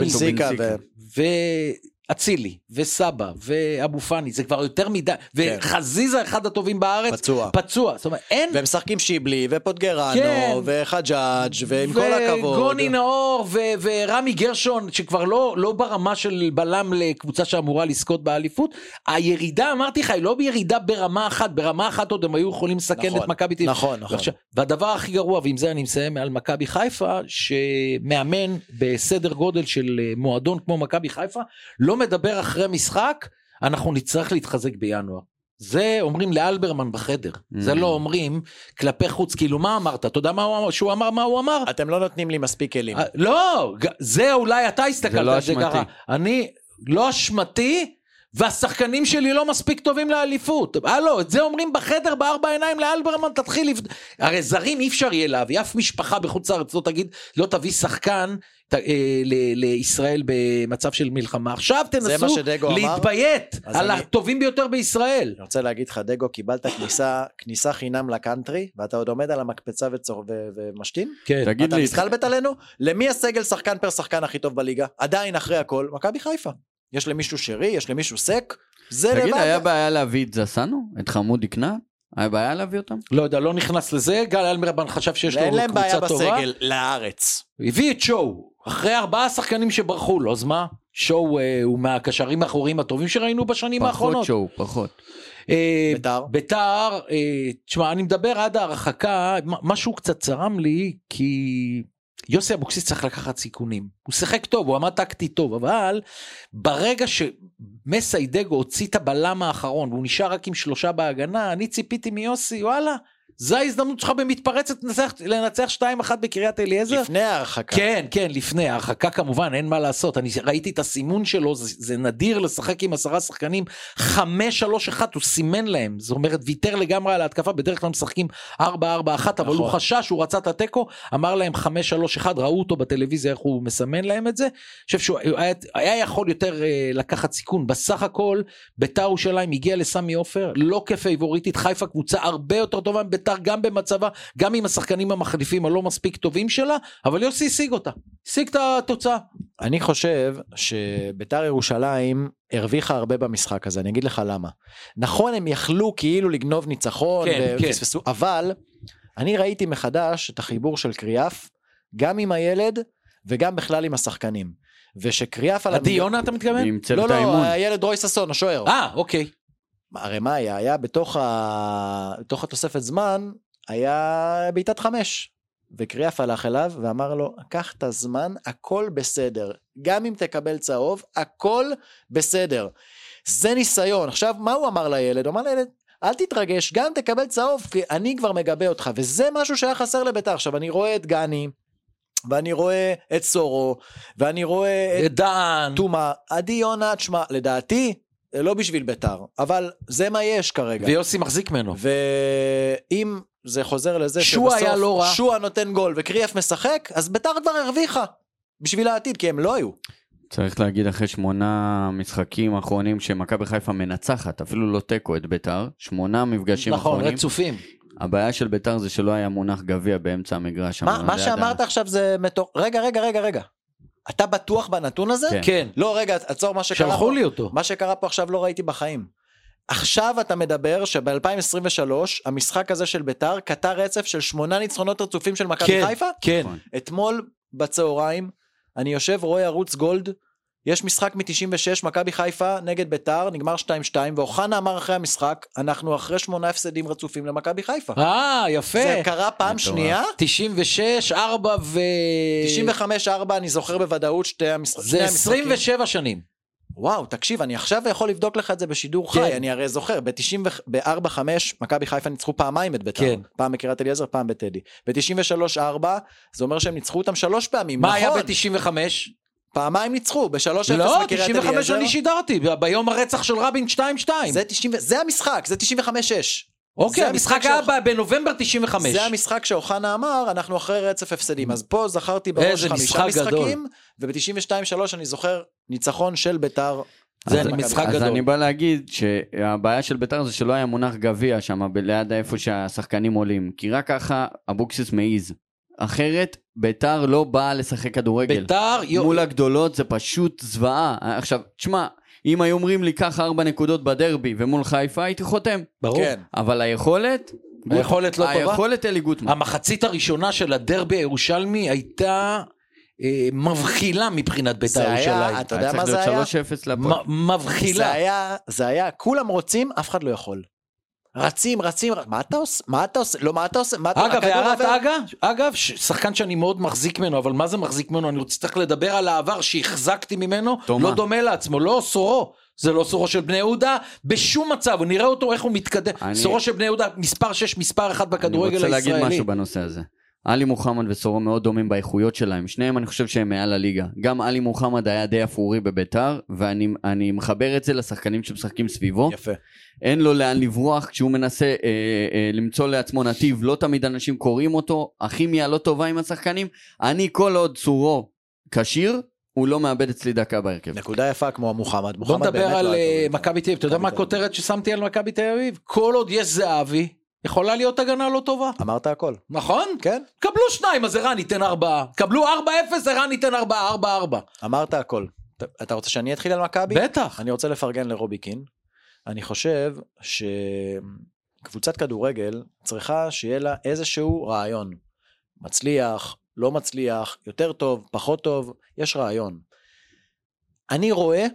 ו... ואצילי וסבא ואבו פאני זה כבר יותר מדי כן. וחזיזה אחד הטובים בארץ פצוע. פצוע זאת אומרת אין והם משחקים שיבלי ופוטגרנו כן. וחג'אג' ועם כל הכבוד. וגוני נאור ו- ורמי גרשון שכבר לא לא ברמה של בלם לקבוצה שאמורה לזכות באליפות הירידה אמרתי לך היא לא בירידה ברמה אחת ברמה אחת עוד הם היו יכולים לסכן נכון, את מכבי תל אביב. נכון, נכון. ועכשיו, והדבר הכי גרוע ועם זה אני מסיים על מכבי חיפה שמאמן בסדר גודל של אה, מועדון כמו מכבי חיפה לא מדבר אחרי משחק אנחנו נצטרך להתחזק בינואר. זה אומרים לאלברמן בחדר זה Mm. לא אומרים כלפי חוץ כאילו מה אמרת אתה יודע מה הוא אמר שהוא אמר מה הוא אמר אתם לא נותנים לי מספיק כלים. אה, לא זה אולי אתה הסתכלת זה לא על זה. ככה אני לא אשמתי והשחקנים שלי לא מספיק טובים לאליפות. הלו, את זה אומרים בחדר בארבע עיניים לאלברמן, תתחיל לבד... הרי זרים אי אפשר יהיה להביא, אף משפחה בחוץ לארץ לא תגיד, לא תביא שחקן לישראל במצב של מלחמה. עכשיו תנסו? להתביית על אני- הטובים ביותר בישראל. אני רוצה להגיד לך, דגו, קיבלת כניסה, כניסה חינם לקאנטרי, ואתה עוד עומד על המקפצה וצור, ו, ומשתין? כן. תגיד אתה לי, מסתלבט עלינו? למי הסגל שחקן פר שחקן הכי טוב בליגה? עדיין אחרי הכל, מכבי חיפה. יש למישהו שרי, יש למישהו סק, זה תגיד, לבד. היה בעיה להביא את זסנו? את חמודי כנען? היה בעיה להביא אותם? לא יודע, לא נכנס לזה, גל אלמרבן חשב שיש לו ואין להם בעיה קבוצה טובה. בסגל, לארץ. הביא את שואו, אחרי ארבעה שחקנים שברחו לו, אז מה? שואו אה, הוא מהקשרים האחוריים הטובים שראינו בשנים פחות האחרונות. שואו, פחות. אה, בית"ר? ביתר, אה, תשמע, אני מדבר עד ההרחקה, משהו קצת צרם לי, כי יוסי אבוקסיס צריך לקחת סיכונים. הוא שיחק טוב, הוא עמד טקטי טוב, אבל ברגע שמסיידגו הוציא את הבלם האחרון, והוא נשאר רק עם שלושה בהגנה, אני ציפיתי מיוסי, וואלה, זו ההזדמנות שלך במתפרצת לנצח, לנצח 2-1 בקריית אליעזר. לפני ההרחקה. כן, כן, לפני, ההרחקה כמובן, אין מה לעשות, אני ראיתי את הסימון שלו, זה, זה נדיר לשחק עם עשרה שחקנים, 5-3-1 הוא סימן להם, זאת אומרת ויתר לגמרי על ההתקפה, בדרך כלל משחקים 4-4-1, אבל נכון. הוא חשש, הוא רצה את התיקו, אמר להם 5-3-1, ראו אותו בטלוויזיה איך הוא מסמן להם את זה, אני חושב שהוא היה, היה יכול יותר אה, לקחת סיכון, בסך הכל ביתר ירושלים הגיע לסמי עופר, לא כפייבוריטית, חיפה קבוצה הרבה יותר טובה מביתר, גם במצבה, גם עם השחקנים המחליפים הלא מספיק טובים שלה, אבל יוסי השיג אותה, השיג את התוצאה. אני חושב שביתר ירושלים הרוויחה הרבה במשחק הזה, אני אגיד לך למה. נכון, הם יכלו כאילו לגנוב ניצחון, כן, כן. ופספסו, אבל אני ראיתי מחדש את החיבור של קריאף, גם עם הילד וגם בכלל עם השחקנים. ושקריאף על עדי יונה אתה מתכוון? לא, לא. הילד רוי ששון, השוער. אה, אוקיי. הרי מה היה? היה בתוך, ה... בתוך התוספת זמן, היה בעיטת חמש. וקריאף הלך אליו ואמר לו, קח את הזמן, הכל בסדר. גם אם תקבל צהוב, הכל בסדר. זה ניסיון. עכשיו, מה הוא אמר לילד? הוא אמר לילד, אל תתרגש, גם תקבל צהוב, כי אני כבר מגבה אותך. וזה משהו שהיה חסר לביתר. עכשיו, אני רואה את גני, ואני רואה את סורו, ואני רואה את דן. טומאה. עדי יונה, תשמע, לדעתי, לא בשביל ביתר, אבל זה מה יש כרגע. ויוסי מחזיק ממנו. ואם זה חוזר לזה שועה היה לא רע. שועה נותן גול וקריאף משחק, אז ביתר כבר הרוויחה. בשביל העתיד, כי הם לא היו. צריך להגיד אחרי שמונה משחקים אחרונים שמכבי חיפה מנצחת, אפילו לא תיקו את ביתר, שמונה מפגשים נכון, אחרונים. רצופים. הבעיה של ביתר זה שלא היה מונח גביע באמצע המגרש. מה, מה שאמרת עכשיו זה מטור... רגע, רגע, רגע, רגע. אתה בטוח בנתון הזה? כן. כן. לא, רגע, עצור מה שקרה שלחו פה. לי אותו. מה שקרה פה עכשיו לא ראיתי בחיים. עכשיו אתה מדבר שב-2023 המשחק הזה של ביתר קטע רצף של שמונה ניצחונות רצופים של מכבי כן, חיפה? כן. אתמול בצהריים אני יושב רואה ערוץ גולד יש משחק מ-96 מכבי חיפה נגד ביתר נגמר 2-2 ואוחנה אמר אחרי המשחק אנחנו אחרי שמונה הפסדים רצופים למכבי חיפה. אה, יפה. זה קרה פעם מטורף. שנייה 96, 4 ו... 95-4 אני זוכר בוודאות שתי המשחקים. זה 27 שנים. וואו תקשיב אני עכשיו יכול לבדוק לך את זה בשידור כן. חי אני הרי זוכר ב-94-5 מכבי חיפה ניצחו פעמיים את ביתר כן. פעם בקריית אליעזר פעם בטדי ב-93-4 זה אומר שהם ניצחו אותם שלוש פעמים מה היה נכון ב-95? פעמיים ניצחו ב-3-0 לא, בקריית 95 אליעזר אני שידרתי, ביום הרצח של רבין 2-2. זה 90 ו- זה המשחק זה 95-6 אוקיי, זה המשחק היה. ב- בנובמבר 95. זה המשחק שאוחנה אמר אנחנו אחרי רצף הפסדים אז פה זכרתי בראש חמישה משחק גדול. משחקים וב-92-3 אני זוכר ניצחון של ביתר. זה משחק חיפה. אז גדול. אני בא להגיד שהבעיה של ביתר זה שלא היה מונח גביע שם ליד איפה שהשחקנים עולים, כי רק ככה אבוקסיס מעיז. אחרת ביתר לא באה לשחק כדורגל. ביתר, מול הגדולות זה פשוט זוועה. עכשיו, תשמע, אם היו אומרים לי קח ארבע נקודות בדרבי ומול חיפה הייתי חותם. ברור. כן. אבל היכולת... היכולת לא טובה? היכולת אלי גוטמן. המחצית הראשונה של הדרבי הירושלמי הייתה אה, מבחילה מבחינת ביתר זה היה, ירושלים. אתה יודע מה זה היה? להיות 3-0 לפועל. מ- מבחילה. זה היה, זה היה, כולם רוצים, אף אחד לא יכול. רצים, רצים, ר- מה אתה עושה? מה אתה עושה? לא, מה אתה עושה? מה אתה... אגב, הערת עובר- אגב, אגב, ש- שחקן שאני מאוד מחזיק ממנו, אבל מה זה מחזיק ממנו? אני רוצה צריך לדבר על העבר שהחזקתי ממנו, תומה. לא דומה לעצמו, לא סורו. זה לא סורו של בני יהודה, בשום מצב, נראה אותו איך הוא מתקדם. אני- סורו של בני יהודה, מספר 6, מספר 1 בכדורגל אני רוצה להגיד הישראלי. משהו בנושא הזה. עלי מוחמד וסורו מאוד דומים באיכויות שלהם, שניהם אני חושב שהם מעל הליגה. גם עלי מוחמד היה די אפורי בביתר, ואני אני מחבר את זה לשחקנים שמשחקים סביבו. יפה. אין לו לאן לברוח כשהוא מנסה אה, אה, למצוא לעצמו נתיב, לא תמיד אנשים קוראים אותו, הכימיה לא טובה עם השחקנים. אני כל עוד סורו כשיר, הוא לא מאבד אצלי דקה בהרכב. נקודה יפה כמו מוחמד. בוא נדבר על לא היה אה. מכבי תל אביב, אתה יודע מה. הכותרת ששמתי על מכבי תל אביב? כל עוד יש זהבי, יכולה להיות הגנה לא טובה. אמרת הכל. נכון? כן, קבלו שניים, אז ערן ייתן ארבעה. קבלו ארבע אפס, ערן ייתן ארבעה, ארבע ארבע. אמרת הכל. אתה- רוצה שאני אתחיל על מכבי? בטח. אני רוצה לפרגן לרובי קין. אני חושב שקבוצת כדורגל צריכה שיהיה לה איזשהו רעיון. מצליח, לא מצליח, יותר טוב, פחות טוב, יש רעיון. אני רואה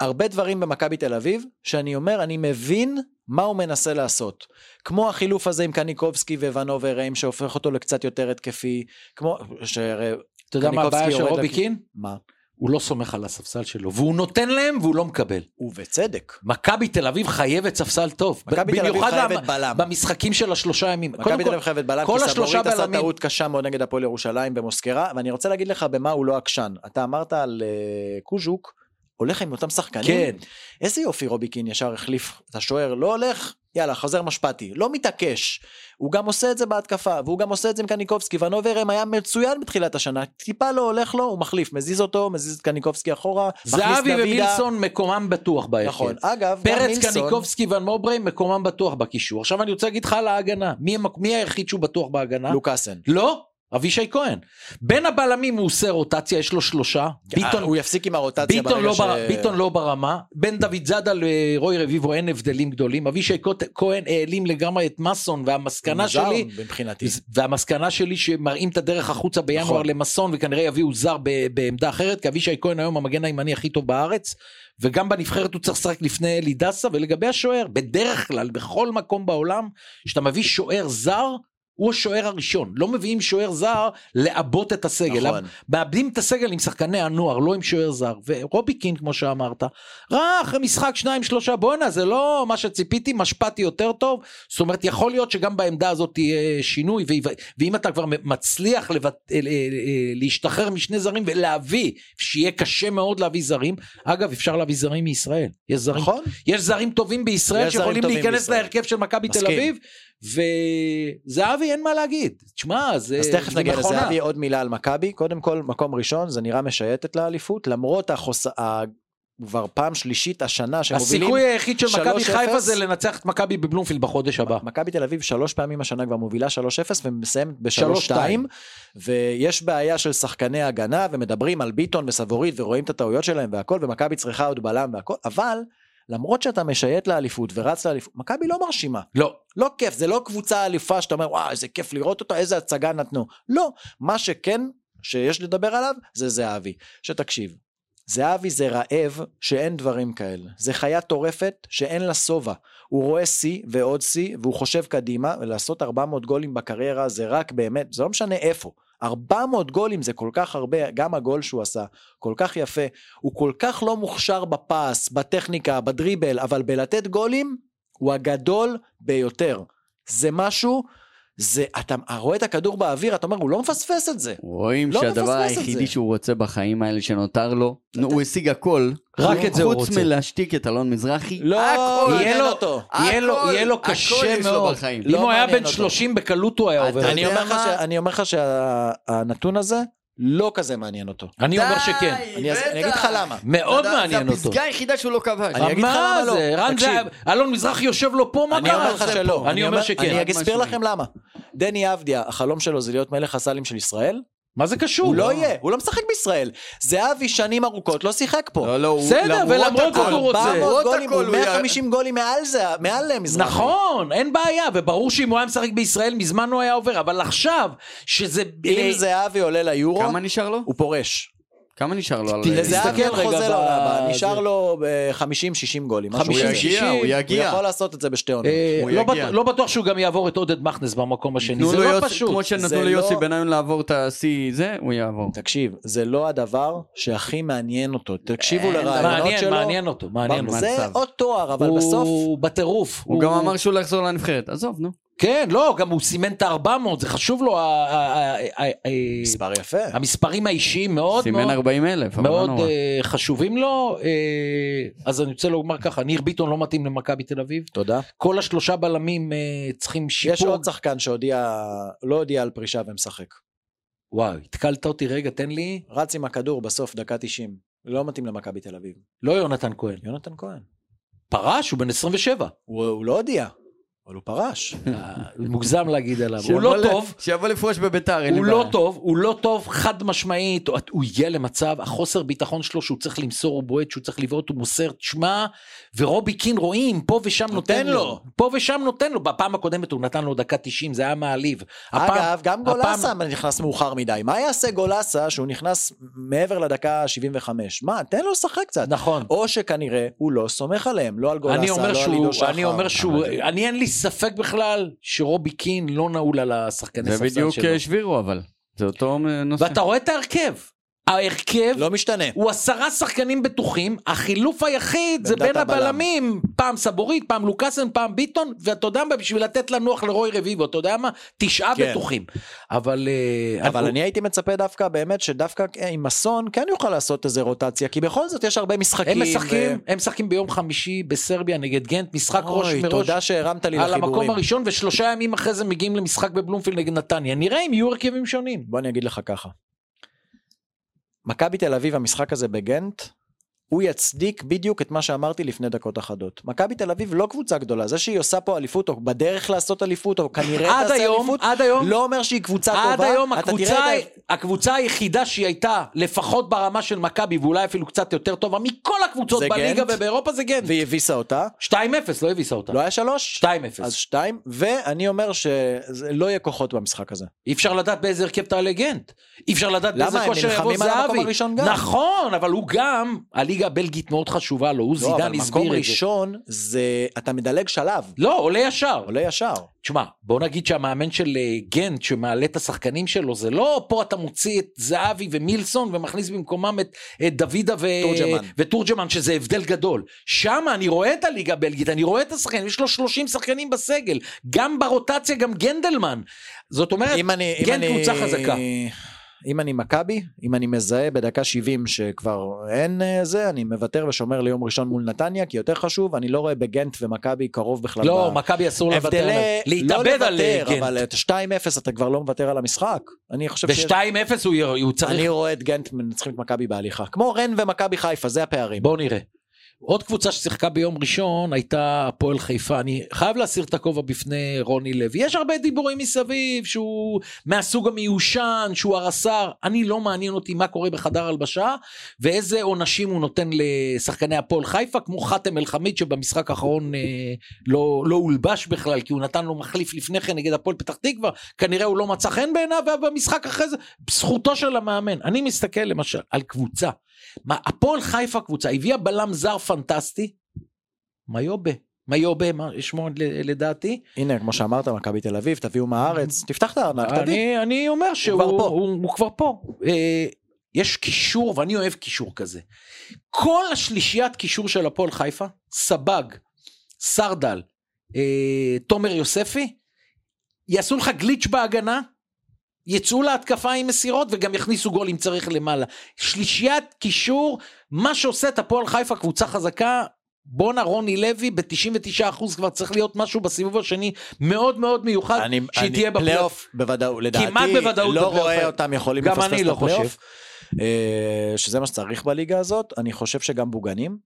הרבה דברים במכבי תל אביב, שאני אומר, אני מבין מה הוא מנסה לעשות. כמו החילוף הזה עם קניקובסקי וואנובר ריים, שהופך אותו לקצת יותר התקפי, כמו... ש... אתה יודע מה הבעיה של רובי קין? מה? הוא לא סומך על הספסל שלו, והוא נותן להם והוא לא מקבל. ובצדק. מכבי תל אביב חייבת ספסל טוב. מכבי תל אביב חייבת בלם. במשחקים של השלושה ימים. מכבי תל אביב חייבת בלם, כי סבורית עשה טעות קשה מאוד נגד הפועל ירושלים במוסקרה, ואני רוצה להגיד לך במה הוא לא עקשן. אתה אמרת על uh, קוז'וק, הולך עם אותם שחקנים? כן. איזה יופי רובי קין ישר החליף את השוער, לא הולך, יאללה, חוזר משפטי, לא מתעקש. הוא גם עושה את זה בהתקפה, והוא גם עושה את זה עם קניקובסקי, ונוברם היה מצוין בתחילת השנה, טיפה לא הולך לו, הוא מחליף, מזיז אותו, מזיז את קניקובסקי אחורה, זהבי. ומילסון מקומם בטוח בהרכב. נכון, אגב, פרץ, מילסון, קניקובסקי ון מוברי מקומם בטוח בקישור. עכשיו אני רוצה להגיד לך על ההגנה. מי מי היחיד שהוא בטוח בהגנה? לוקאסן. לא, אבישי כהן. בין הבלמים הוא עושה רוטציה, יש לו שלושה. ביטון, הוא יפסיק עם הרוטציה ביטון, לא, ש... בר, ביטון לא ברמה, בין דוד זאדה לרוי רביבו אין הבדלים גדולים, אבישי כהן- העלים לגמרי את מסון והמסקנה שלי, מבחינתי. והמסקנה שלי שמראים את הדרך החוצה בינואר נכון. למסון וכנראה יביאו זר ב- בעמדה אחרת, כי אבישי כהן היום המגן הימני הכי טוב בארץ, וגם בנבחרת הוא צריך לשחק לפני אלי דסה, ולגבי השוער, בדרך כלל, בכל מקום בעולם, כשאתה מביא שוער זר, הוא השוער הראשון, לא מביאים שוער זר לעבות את הסגל, נכון. מאבדים את הסגל עם שחקני הנוער, לא עם שוער זר, ורובי קין כמו שאמרת, ראה אחרי משחק שניים שלושה, בואנה זה לא מה שציפיתי, משפטי יותר טוב, זאת אומרת יכול להיות שגם בעמדה הזאת תהיה שינוי, ואם אתה כבר מצליח לבט... אה, אה, אה, להשתחרר משני זרים ולהביא, שיהיה קשה מאוד להביא זרים, אגב אפשר להביא זרים מישראל, יש זרים, נכון? יש זרים טובים בישראל שיכולים להיכנס. להרכב של מכבי תל. אביב, וזהבי אין מה להגיד, תשמע זה, אז תכף נגיע. לזהבי עוד מילה על מכבי קודם כל מקום ראשון זה נראה משייטת לאליפות למרות החוס... כבר פעם שלישית השנה שמובילים הסיכוי היחיד של מכבי 3-0. חיפה זה לנצח את מכבי בבלומפילד בחודש הבא. מכבי תל אביב שלוש פעמים השנה כבר מובילה 3-0 ומסיימת שלוש, ב-3-2 ויש בעיה של שחקני הגנה ומדברים על ביטון וסבורית ורואים את הטעויות שלהם והכל ומכבי צריכה עוד בלם והכל אבל למרות שאתה משייט לאליפות ורץ לאליפות מכבי לא מרשימה. לא, לא כיף זה לא קבוצה אלופה שאתה אומר וואו איזה כיף לראות אותה איזה הצגה נתנו. לא מה שכן שיש לדבר עליו זה זהבי. שתקשיב זהבי זה רעב שאין דברים כאלה. זה חיה טורפת שאין לה שובע. הוא רואה שיא ועוד שיא והוא חושב קדימה ולעשות 400 גולים בקריירה זה רק באמת זה לא משנה איפה 400 גולים זה כל כך הרבה גם הגול שהוא עשה כל כך יפה. הוא כל כך לא מוכשר בפס בטכניקה בדריבל אבל בלתת גולים הוא הגדול ביותר. זה משהו זה אתה רואה את הכדור באוויר אתה אומר הוא לא מפספס את זה רואים לא שהדבר היחידי. שהוא רוצה בחיים האלה שנותר לו, נו, הוא השיג הכל. רק חוץ- את זה הוא חוץ רוצה. מלהשתיק את אלון מזרחי, לא, הכל. יהיה לו- אותו. יהיה לו, הכל- יהיה לו הכל קשה מאוד. בחיים. אם לא הוא היה בן אותו. 30 בקלות הוא היה אתה עובר. אני אומר לך שהנתון הזה לא כזה מעניין אותו אני אומר שכן. אני אני אגיד לך למה מאוד מעניין זה אותו. הפסגה היחידה שהוא לא כבש. אני אגיד לך מה למה לא. זה? רן תקשיב. זה, אלון מזרחי יושב לו פה, מה אני קרה? אומר לך שלא אני אומר שכן. אני אסביר. לכם למה דני אבדיה החלום שלו זה להיות מלך הסלים של ישראל מה זה קשור? הוא לא יהיה הוא לא משחק בישראל זהבי שנים ארוכות לא שיחק פה לא, לא, הוא- בסדר, ולמרות זאת הכל, הוא רוצה. 400 למרות גולים, הכל, הוא הוא 150 גולים מעל זה, מעל מזרחי. נכון, אין בעיה, וברור שאם הוא היה משחק בישראל מזמן הוא היה עובר, אבל עכשיו, שזה... אם זהבי עולה ליורו, כמה נשאר לו? הוא פורש. כמה נשאר לו? על- תסתכל חוזה ב- לעונה הבאה. נשאר לו ב-50-60 גולים. משהו הוא 50, כזה. יגיע, 60, הוא. יכול לעשות את זה בשתי עונות. אה, לא. בטוח- לא בטוח שהוא גם יעבור את עודד מכנס במקום השני, זה לא פשוט. כמו שנתנו ליוסי לא- בניון לעבור את השיא זה, הוא יעבור. תקשיב, זה לא הדבר שהכי מעניין אותו. תקשיבו לרעיונות שלו. מעניין אותו, מעניין אותו. זה. עוד תואר, אבל בסוף... הוא בטירוף. הוא גם אמר שהוא לא יחזור לנבחרת, עזוב, נו. כן, לא, גם הוא סימן את ה-400, זה חשוב לו, מספר יפה. המספרים האישיים מאוד סימן מאוד 40 אלף, אבל לא מאוד נורא. אה, חשובים לו, אה, אז אני רוצה לומר ככה, ניר ביטון לא מתאים למכבי תל אביב, תודה. כל השלושה בלמים אה, צריכים שיפור. יש עוד שחקן שהודיע, לא הודיע על פרישה ומשחק. וואי, התקלת אותי רגע, תן לי, רץ עם הכדור בסוף, דקה 90. לא מתאים למכבי תל אביב. לא יונתן כהן, יונתן כהן. פרש, הוא בן 27, הוא, הוא לא הודיע, אבל הוא פרש. אה, מוגזם להגיד עליו, הוא לא טוב. שיבוא לפרוש בביתר, אין לי הוא בעיה. לא טוב, הוא לא טוב חד משמעית, הוא- הוא הגיע למצב, החוסר ביטחון שלו שהוא צריך למסור הוא בועט, שהוא צריך לבעוט הוא מוסר, תשמע, ורובי קין רואים, פה ושם נותן לו. פה ושם נותן לו, בפעם הקודמת הוא נתן לו דקה 90, זה היה מעליב. אגב, גם גולסה נכנס מאוחר מדי. מה יעשה גולסה שהוא נכנס מעבר לדקה 75? מה, תן לו לשחק קצת. נכון. או שכנראה הוא לא סומך עליהם, לא על גולסה, אני אומר לא על עידו שחר. אני אומר שהוא, אני אין לי ספק בכלל שרובי קין לא נעול על השחקני זה ספסל בדיוק שלו. אה, שבירו אבל. זה אותו אה, נושא. ואתה רואה את ההרכב, ההרכב לא משתנה. הוא עשרה שחקנים בטוחים, החילוף היחיד זה בין. הבלמים, פעם סבורית, פעם לוקאסן, פעם ביטון, ואתה יודע מה, בשביל לתת לנוח לרוי רביבו, אתה יודע מה, תשעה כן. בטוחים. אבל... אה, אבל אני הייתי מצפה דווקא באמת שדווקא עם אסון כן יוכל לעשות איזה רוטציה כי בכל זאת יש הרבה משחקים. הם משחקים, הם משחקים ביום חמישי בסרביה נגד גנט, משחק ראש אוי, מראש תודה שהרמת לי על לחיבורים. המקום הראשון, ושלושה ימים אחרי זה מגיעים למשחק בבלומפילד נגד נתניה. נראה אם יהיו הרכבים שונים. בוא אני אגיד לך ככה. מכבי תל אביב המשחק הזה בגנט הוא יצדיק בדיוק את מה שאמרתי לפני דקות אחדות. מכבי תל אביב לא קבוצה גדולה זה שהיא עושה פה אליפות או בדרך לעשות אליפות או כנראה עד תעשה היום, אליפות עד היום, לא אומר שהיא קבוצה עד טובה. היום אתה הקבוצה, את הקבוצה היחידה שהיא הייתה לפחות ברמה של מכבי ואולי אפילו קצת יותר טובה מכל הקבוצות בליגה גנט. ובאירופה זה גנט. והיא הביסה אותה 2-0 לא הביסה אותה. לא היה שלוש 2-0. אז שתיים ואני אומר שזה לא יהיה כוחות במשחק הזה. אי אפשר לדעת באיזה הרכב תעלה גנט. אי אפשר לדעת? באיזה כושר יבוא זהבי. הראשון גם. נכון, אבל הוא גם, הליגה הליגה הבלגית מאוד חשובה לו, הוא לא, אבל זידן מקום הסביר את זה. ראשון זה, אתה מדלג שלב, לא, עולה ישר. עולה ישר. תשמע, בוא נגיד שהמאמן של אה, גנט שמעלה את השחקנים שלו, זה לא פה אתה מוציא את זהבי ומילסון ומכניס במקומם את, את דוידה ו... תורג'מן. ותורג'מן, שזה הבדל גדול. שם אני רואה את הליגה הבלגית, אני רואה את השחקנים, יש לו 30 שחקנים בסגל, גם ברוטציה, גם גנדלמן. זאת אומרת, גנט קבוצה חזקה. אם אני מכבי, אם אני מזהה בדקה 70 שכבר אין אה, זה, אני מוותר ושומר ליום ראשון מול נתניה, כי יותר חשוב, אני לא רואה בגנט ומכבי קרוב בכלל. לא, ב- מכבי אסור לוותר, הבדלי, עליו. לא להתאבד על לוותר, אבל גנט. את 2-0 אתה כבר לא מוותר על המשחק. אני חושב ש... ב-2-0 הוא, הוא צריך... אני רואה את גנט מנצחים את מכבי בהליכה. כמו רן ומכבי חיפה, זה הפערים. בואו נראה. עוד קבוצה ששיחקה ביום ראשון הייתה הפועל חיפה. אני חייב להסיר את הכובע בפני רוני לוי. יש הרבה דיבורים מסביב שהוא מהסוג המיושן, שהוא הרס"ר. אני לא מעניין אותי מה קורה בחדר הלבשה ואיזה עונשים הוא נותן לשחקני הפועל חיפה, כמו חאתם אל-חמיד שבמשחק האחרון אה, לא, לא הולבש בכלל, כי הוא נתן לו מחליף לפני כן נגד הפועל פתח תקווה. כנראה הוא לא מצא חן בעיניו, ובמשחק אחרי זה, זכותו של המאמן. אני מסתכל למשל על קבוצה. מה, הפועל חיפה קבוצה, הביאה בלם זר פנטסטי, מיובה. מיובה, מה שמו לדעתי. הנה, כמו שאמרת, מכבי תל אביב, תביאו מהארץ, תפתח את הארנק, תביא. אני אומר שהוא כבר פה. הוא, הוא כבר פה. אה, יש קישור, ואני אוהב קישור כזה. כל השלישיית קישור של הפועל חיפה, סבג, סרדל, אה, תומר יוספי, יעשו לך גליץ' בהגנה, יצאו להתקפה עם מסירות וגם יכניסו גול אם צריך למעלה. שלישיית קישור, מה שעושה את הפועל חיפה קבוצה חזקה, בואנה רוני לוי ב-99% כבר צריך להיות משהו בסיבוב השני מאוד מאוד מיוחד, אני, שהיא אני, תהיה בפלייאוף. פלייאוף בוודאות, לדעתי, כמעט בוודאות לא בפלייאוף. רואה אותם יכולים לפספס את לא הפלייאוף. אה, שזה מה שצריך בליגה הזאת, אני חושב שגם בוגנים,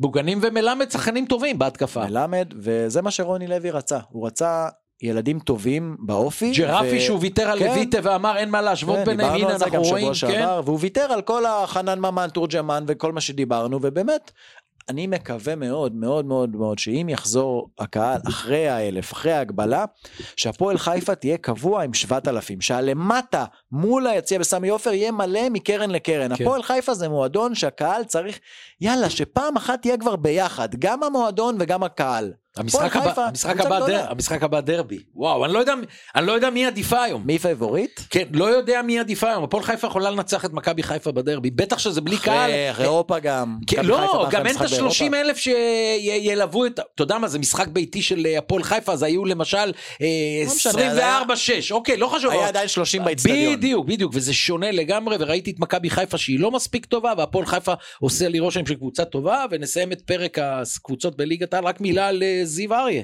בוגנים ומלמד שחקנים טובים בהתקפה. מלמד, וזה מה שרוני לוי רצה, הוא רצה ילדים טובים באופי. ג'רפי ו- שהוא ויתר על כן. לויטה ואמר אין מה להשוות כן, ביניהם, הנה אנחנו רואים, כן. שעבר, והוא ויתר על כל החנן ממן, תורג'מן וכל מה שדיברנו, ובאמת, אני מקווה מאוד מאוד מאוד מאוד שאם יחזור הקהל אחרי האלף, אחרי ההגבלה, שהפועל חיפה תהיה קבוע עם 7,000, שהלמטה מול היציע בסמי עופר יהיה מלא מקרן לקרן. כן. הפועל חיפה זה מועדון שהקהל צריך, יאללה, שפעם אחת תהיה כבר ביחד, גם המועדון וגם הקהל. המשחק הבא, חיפה, המשחק הבא. דר, המשחק הבא דרבי. וואו, אני לא יודע, אני לא יודע מי עדיפה היום. מי פייבוריט? כן, לא יודע מי עדיפה היום. הפועל חיפה יכולה לנצח את מכבי חיפה בדרבי, בטח שזה בלי קהל. אחרי אחרי אירופה גם. כן, לא, אחרי גם אין את. ה-30 אלף שילוו את, אתה יודע מה, זה משחק ביתי של אה, הפועל חיפה, אז היו למשל אה, לא 24-6, אוקיי, לא חשוב. היה עדיין 30 באצטדיון. בדיוק, בדיוק, וזה שונה לגמרי, וראיתי את מכבי חיפה שהיא לא מספיק טובה, והפועל חיפה עושה לי רושם של קבוצה טובה, ונסיים את פרק הקבוצות בליגת העל, רק מילה על אה, זיו אריה.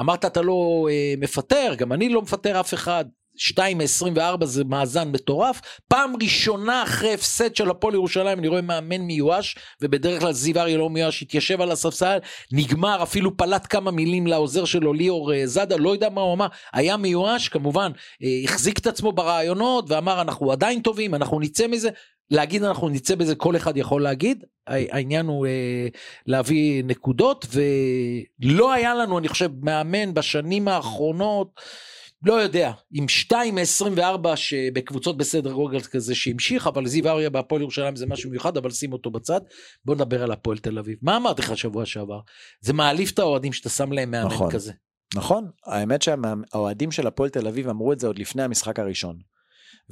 אמרת אתה לא אה, מפטר, גם אני לא מפטר אף אחד. 2 מ-24 זה מאזן מטורף. פעם ראשונה אחרי הפסד של הפועל ירושלים אני רואה מאמן מיואש, ובדרך כלל זיו אריה לא מיואש, התיישב על הספסל, נגמר, אפילו פלט כמה מילים לעוזר שלו ליאור אה, זאדה, לא יודע מה הוא אמר, היה מיואש, כמובן, אה, החזיק את עצמו ברעיונות ואמר אנחנו עדיין טובים, אנחנו נצא מזה. להגיד אנחנו נצא בזה כל אחד יכול להגיד העניין הוא אה, להביא נקודות ולא היה לנו אני חושב מאמן בשנים האחרונות לא יודע עם 2 מ-24 שבקבוצות בסדר גודל כזה שהמשיך אבל זיו אריה בהפועל ירושלים זה משהו מיוחד אבל שים אותו בצד בוא נדבר על הפועל תל אביב מה אמרתי לך שבוע שעבר זה מעליב את האוהדים שאתה שם להם מאמן נכון. כזה. נכון, האמת שהאוהדים של הפועל תל אביב אמרו את זה עוד לפני המשחק הראשון.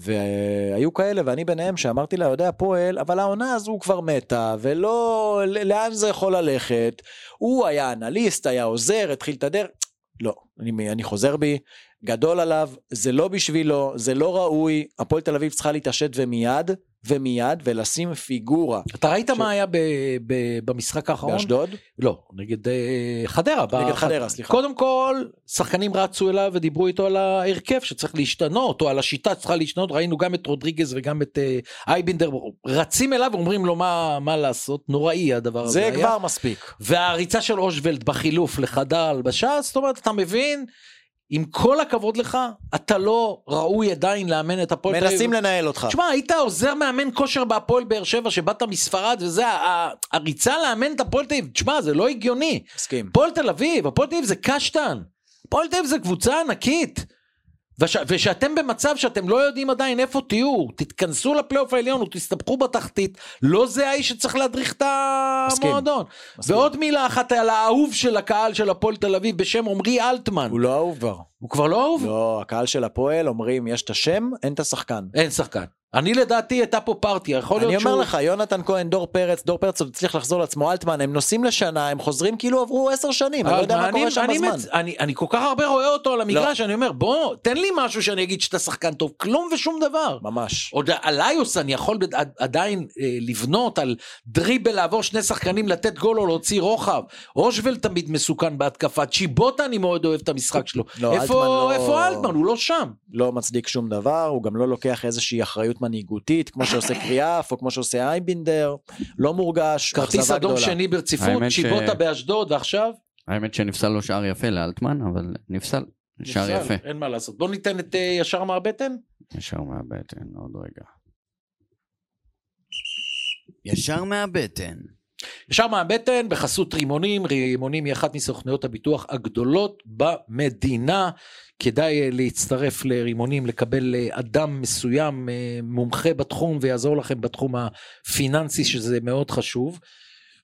והיו כאלה ואני ביניהם שאמרתי לאוהדי הפועל אבל העונה הזו כבר מתה ולא לאן זה יכול ללכת? הוא היה אנליסט היה עוזר התחיל את הדרך. לא אני, אני חוזר בי גדול עליו זה לא בשבילו זה לא ראוי הפועל תל אביב צריכה להתעשת ומיד ומיד ולשים פיגורה אתה ראית ש- מה היה ב- ב- במשחק האחרון? באשדוד לא, נגד אה, חדרה. נגד בח- חדרה, סליחה. קודם כל, שחקנים רצו אליו ודיברו איתו על ההרכב שצריך להשתנות, או על השיטה שצריכה להשתנות, ראינו גם את רודריגז וגם את אה, אייבינדר, רצים אליו ואומרים לו מה, מה לעשות, נוראי הדבר הזה זה היה. כבר מספיק והריצה של אושוולד בחילוף לחדר הלבשה, זאת אומרת, אתה מבין, עם כל הכבוד לך, אתה לא ראוי עדיין לאמן את הפועל. מנסים לנהל אותך תשמע, היית עוזר מאמן כושר בהפועל באר שבע שבאת מספרד וזה, הריצה לאמן את הפועל תל אביב, תשמע, זה לא הגיוני. מסכים הפועל תל אביב, הפועל תל אביב זה קשטן. הפועל תל אביב זה קבוצה ענקית. וש, ושאתם במצב שאתם לא יודעים עדיין איפה תהיו, תתכנסו לפלייאוף העליון ותסתבכו בתחתית, לא זה האיש שצריך להדריך את. המועדון. מסכים. ועוד מילה אחת על האהוב של הקהל של הפועל תל אביב בשם עמרי אלטמן. הוא לא אהוב כבר. הוא כבר לא אהוב? לא, הקהל של הפועל אומרים יש את השם, אין את השחקן. אין שחקן. אני לדעתי הייתה פה פרטיה, יכול להיות אני שהוא... אומר לך, יונתן כהן, דור פרץ, דור פרץ עוד הצליח לחזור לעצמו, אלטמן, הם נוסעים לשנה, הם חוזרים כאילו עברו עשר שנים, אני לא יודע מה אני- קורה שם אני בזמן. אני אני כל כך הרבה רואה אותו על המגרש, אני אומר, בוא, תן לי משהו שאני אגיד שאתה שחקן טוב, כלום ושום דבר. ממש. עוד עליוס אני יכול עדיין אה, לבנות על דריבל לעבור שני שחקנים לתת גול או להוציא רוחב. אושוול תמיד מסוכן בהתקפה, צ'יבוטה אני מאוד אוהב את המשחק שלו. לא, לא- איפה אלטמן? הוא לא שם. לא מצדיק שום דבר, הוא גם לא לוקח איזושהי אחריות מנהיגותית, כמו שעושה קריאף, או כמו שעושה אייבינדר, לא מורגש, כרטיס אדום. שני ברציפות, האמת ש- באשדוד, ועכשיו? האמת שנפסל לו שער יפה לאלטמן, אבל נפסל. שער יפה. אין מה לעשות. בוא ניתן את אה, ישר מהבטן. ישר מהבטן, עוד רגע. ישר מהבטן. ישר מהבטן בחסות רימונים, רימונים היא אחת מסוכנויות הביטוח הגדולות במדינה. כדאי אה, להצטרף לרימונים, לקבל אה, אדם מסוים אה, מומחה בתחום ויעזור לכם בתחום הפיננסי שזה מאוד חשוב.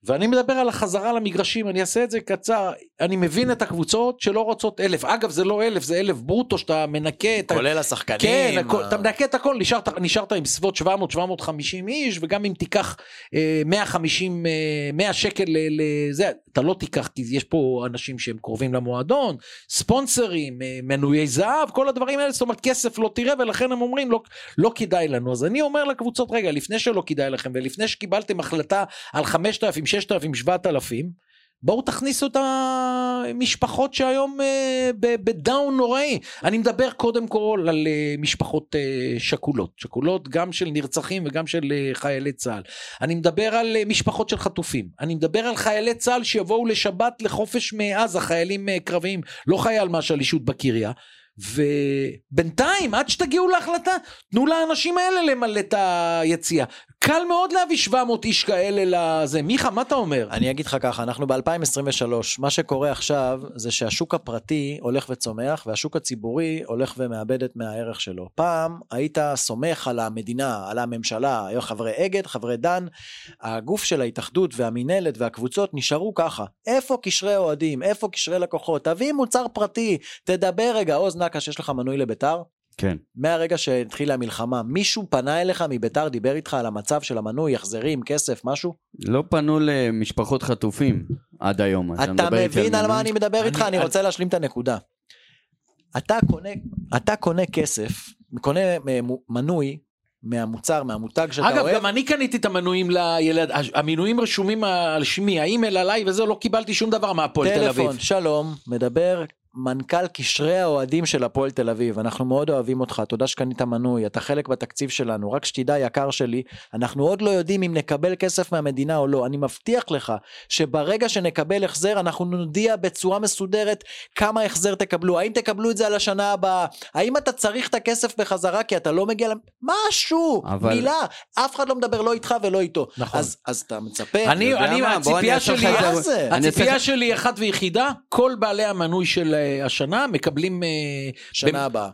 ואני מדבר על החזרה למגרשים, אני אעשה את זה קצר, אני מבין את הקבוצות שלא רוצות אלף, אגב זה לא אלף, זה אלף ברוטו שאתה מנקה את ה... כולל השחקנים. כן, הכל, ה- אתה מנקה את הכל, נשארת, נשארת עם סביבות 700-750 איש, וגם אם תיקח אה, 150, אה, 100 שקל לזה, אתה לא תיקח, כי יש פה אנשים שהם קרובים למועדון, ספונסרים, אה, מנויי זהב, כל הדברים האלה, זאת אומרת כסף לא תראה, ולכן הם אומרים לא, לא כדאי לנו. אז אני אומר לקבוצות, רגע, לפני שלא כדאי לכם, ולפני שקיבלתם החלטה על 5,000, 6,000, 7,000, בואו תכניסו את המשפחות שהיום אה, בדאון נוראי. אני מדבר קודם כל על אה, משפחות אה, שכולות, שכולות גם של נרצחים וגם של חיילי צה"ל. אני מדבר על משפחות של חטופים. אני מדבר על חיילי צה"ל שיבואו לשבת לחופש מעזה, חיילים קרביים, לא חייל מהשלישות בקריה. ובינתיים עד שתגיעו להחלטה תנו לאנשים האלה למלא את היציאה קל מאוד להביא 700 איש כאלה לזה מיכה מה אתה אומר אני אגיד לך ככה, אנחנו ב-2023, מה שקורה עכשיו זה שהשוק הפרטי הולך וצומח והשוק הציבורי הולך ומאבד את מהערך שלו. פעם היית סומך על המדינה, על הממשלה, היו חברי אגד, חברי דן, הגוף של ההתאחדות והמינהלת והקבוצות נשארו ככה. איפה קשרי אוהדים? איפה קשרי לקוחות? תביא מוצר פרטי, תדבר רגע, עוז נקש, יש לך מנוי לביתר? כן. מהרגע שהתחילה המלחמה, מישהו פנה אליך מביתר, דיבר איתך על המצב של המנוי, החזרים, כסף, משהו? לא פנו למשפחות חטופים עד היום. אתה איתי מבין על? מה אני מדבר איתך? אני- אני רוצה להשלים את הנקודה. אתה קונה, אתה קונה כסף, קונה מנוי מהמוצר, מהמותג שאתה אגב, אוהב. גם אני קניתי את המנויים לילד, המינויים רשומים על שמי, האימייל עליי וזה, לא קיבלתי שום דבר מהפועל תל אביב. טלפון, שלום, מדבר מנכ"ל קשרי האוהדים של הפועל תל אביב, אנחנו מאוד אוהבים אותך, תודה שקנית מנוי, אתה חלק בתקציב שלנו, רק שתדע יקר שלי, אנחנו עוד לא יודעים אם נקבל כסף מהמדינה או לא, אני מבטיח לך שברגע שנקבל החזר אנחנו נודיע בצורה מסודרת כמה החזר תקבלו, האם תקבלו את זה על השנה הבאה, האם אתה צריך את הכסף בחזרה כי אתה לא מגיע, למ- משהו, אבל- מילה, אף אחד לא מדבר לא איתך ולא איתו, נכון. אז, אז אתה מצפה, אני, יודע אני, מה? בוא אני הציפייה אעשה לך שלי, הציפייה שלי אחת ויחידה, כל בעלי המנוי של אה, השנה מקבלים אה, שנה הבאה.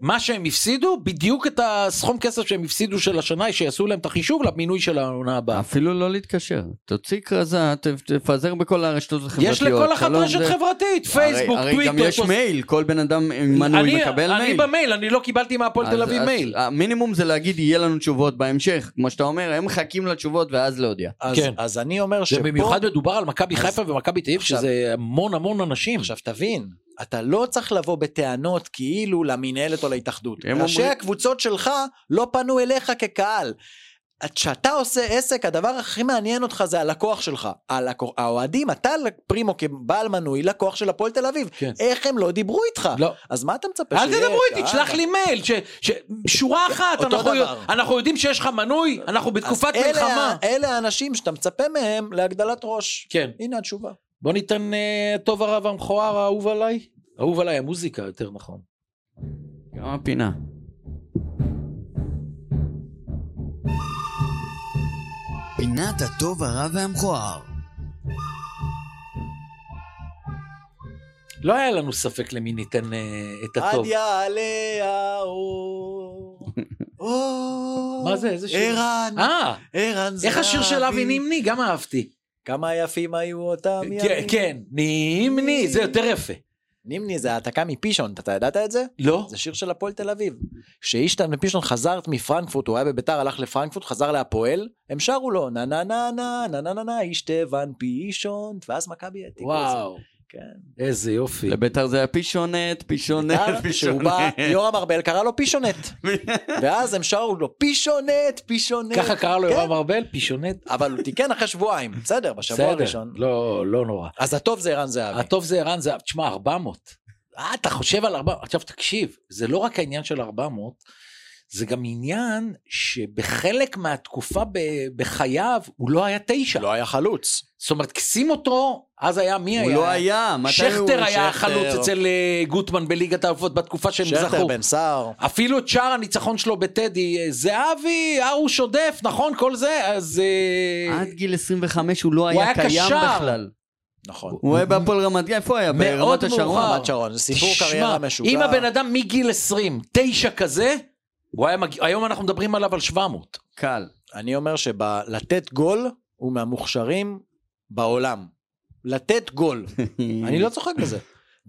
מה שהם הפסידו, בדיוק את הסכום כסף שהם הפסידו של השנה, שיעשו להם את החישוב למינוי של העונה הבאה. אפילו לא להתקשר. תוציא כרזה, ת- תפזר בכל הרשתות החברתיות. יש לכל אחת רשת חברתית, פייסבוק, הרי. גם יש מייל, כל בן אדם עם מנוי אני- מקבל אני מייל. במייל, אני לא קיבלתי מהפועל תל אביב מייל. המינימום זה להגיד יהיה לנו תשובות בהמשך. כמו שאתה אומר, הם מחכים לתשובות ואז להודיע. אז, כן. אז אני אומר שפה... ובמיוחד מדובר על מכבי חיפה ומכבי תל אביב, שזה המון המון אנשים. עכשיו תבין, אתה לא צריך לבוא בטענות כאילו למינהלת או להתאחדות. ראשי אומרים- הקבוצות שלך לא פנו אליך כקהל. כשאתה עושה עסק, הדבר הכי מעניין אותך זה הלקוח שלך. הלקוח, האוהדים, אתה פרימו כבעל מנוי, לקוח של הפועל תל אביב. כן. איך הם לא דיברו איתך? לא. אז מה אתה מצפה אל שיהיה? תדברו איתי, אה, תשלח לי מייל, ש- ש- שורה אחת, אנחנו- דבר. אנחנו יודעים שיש לך מנוי, אנחנו בתקופת אלה מלחמה. ה- אלה האנשים שאתה מצפה מהם להגדלת ראש. כן. הנה התשובה. בוא ניתן אה, טוב הרב המכוער האהוב עליי. אהוב עליי המוזיקה יותר נכון. גם הפינה. פינת הטוב הרע והמכוער. לא היה לנו ספק למי ניתן אה, את עד הטוב. יעלה האור. אור. מה זה? איזה שיר? ערן, אה, ערן זהבי. איך השיר של אבי נימני? גם אהבתי. כמה יפים היו אותם כן, ימים. כן, נימני, זה יותר יפה. נימני זה העתקה מפישון, אתה ידעת את זה? לא? זה שיר של הפועל תל אביב. כשאישטן ופישון חזר מפרנקפורט, הוא היה בביתר, הלך לפרנקפורט, חזר להפועל, הם שרו לו נה נה נה נה נה נה נה נה אישטבן פישון, ואז מכבי העתיקו את זה. וואו, כן. איזה יופי. לביתר זה היה פישונט, פישונט, ביתר, שהוא בא, פישונט. יורם ארבל קרא לו פישונט. ואז הם שרו לו פישונט, פישונט. ככה קרא לו כן. יורם ארבל, פישונט. אבל הוא תיקן אחרי שבועיים, בסדר, בשבוע בסדר, הראשון. לא, לא נורא. אז הטוב זה ערן זהבי. הטוב זה ערן זהב, תשמע, 400. אה, אתה חושב על 400, עכשיו תקשיב, זה לא רק העניין של 400, זה גם עניין שבחלק מהתקופה ב- בחייו הוא לא היה תשע. לא היה חלוץ. זאת אומרת, שים אותו, אז היה, מי הוא היה? לא היה, מתי הוא... שכטר היה שכטר. חלוץ אצל אה, גוטמן בליגת האלופות בתקופה שהם שכטר, זכו. בן סער. אפילו את שער הניצחון שלו בטדי, אה, זהבי, ארוש עודף, נכון, כל זה, אז... אה, עד גיל 25 הוא לא הוא היה היה קיים קשר. בכלל. נכון. הוא היה בהפועל רמת גן, איפה היה? מאוד ברמת השרון? מאוחר. רמת שרון, זה סיפור קריירה משוגע. אם הבן אדם מגיל 20, תשע כזה, הוא היה מגיע, היום אנחנו מדברים עליו על 700. קל. אני אומר שבלתת גול הוא מהמוכשרים בעולם. לתת גול. אני לא צוחק בזה.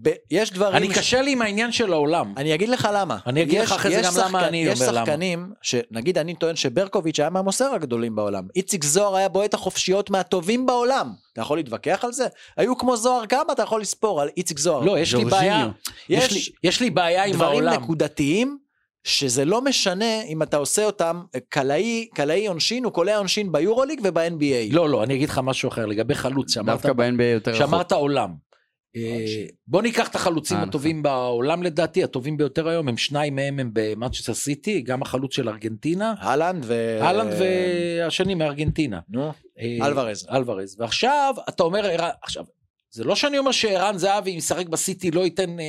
ב- יש דברים... אני ש- קשה לי עם העניין של העולם. אני אגיד לך למה. אני אגיד יש- לך אחרי זה יש גם למה אני יש אומר למה. שחקנים, שנגיד אני טוען שברקוביץ' היה מהמוסר הגדולים בעולם. איציק זוהר היה בועט החופשיות מהטובים בעולם. אתה יכול להתווכח על זה? היו כמו זוהר כמה אתה יכול לספור על איציק זוהר. לא, יש לי. בעיה, יש יש לי- יש לי בעיה עם דברים העולם. נקודתיים. שזה לא משנה אם אתה עושה אותם קלעי, קלעי עונשין הוא קולע עונשין ביורוליג וב-NBA. לא, לא, אני אגיד לך משהו אחר לגבי חלוץ שאמרת, דווקא ב-NBA יותר רחוק. שאמרת עולם. אה, בוא ניקח את החלוצים אה, הטובים בעולם לדעתי, הטובים ביותר היום, הם שניים מהם הם במאצ'סטר סיטי, גם החלוץ של ארגנטינה, אהלנד ו... אהלנד והשני מארגנטינה. נו, אה, אלוורז. אלוורז. ועכשיו, אתה אומר, עכשיו, זה לא שאני אומר שערן זהבי, אם ישחק בסיטי, לא ייתן אה,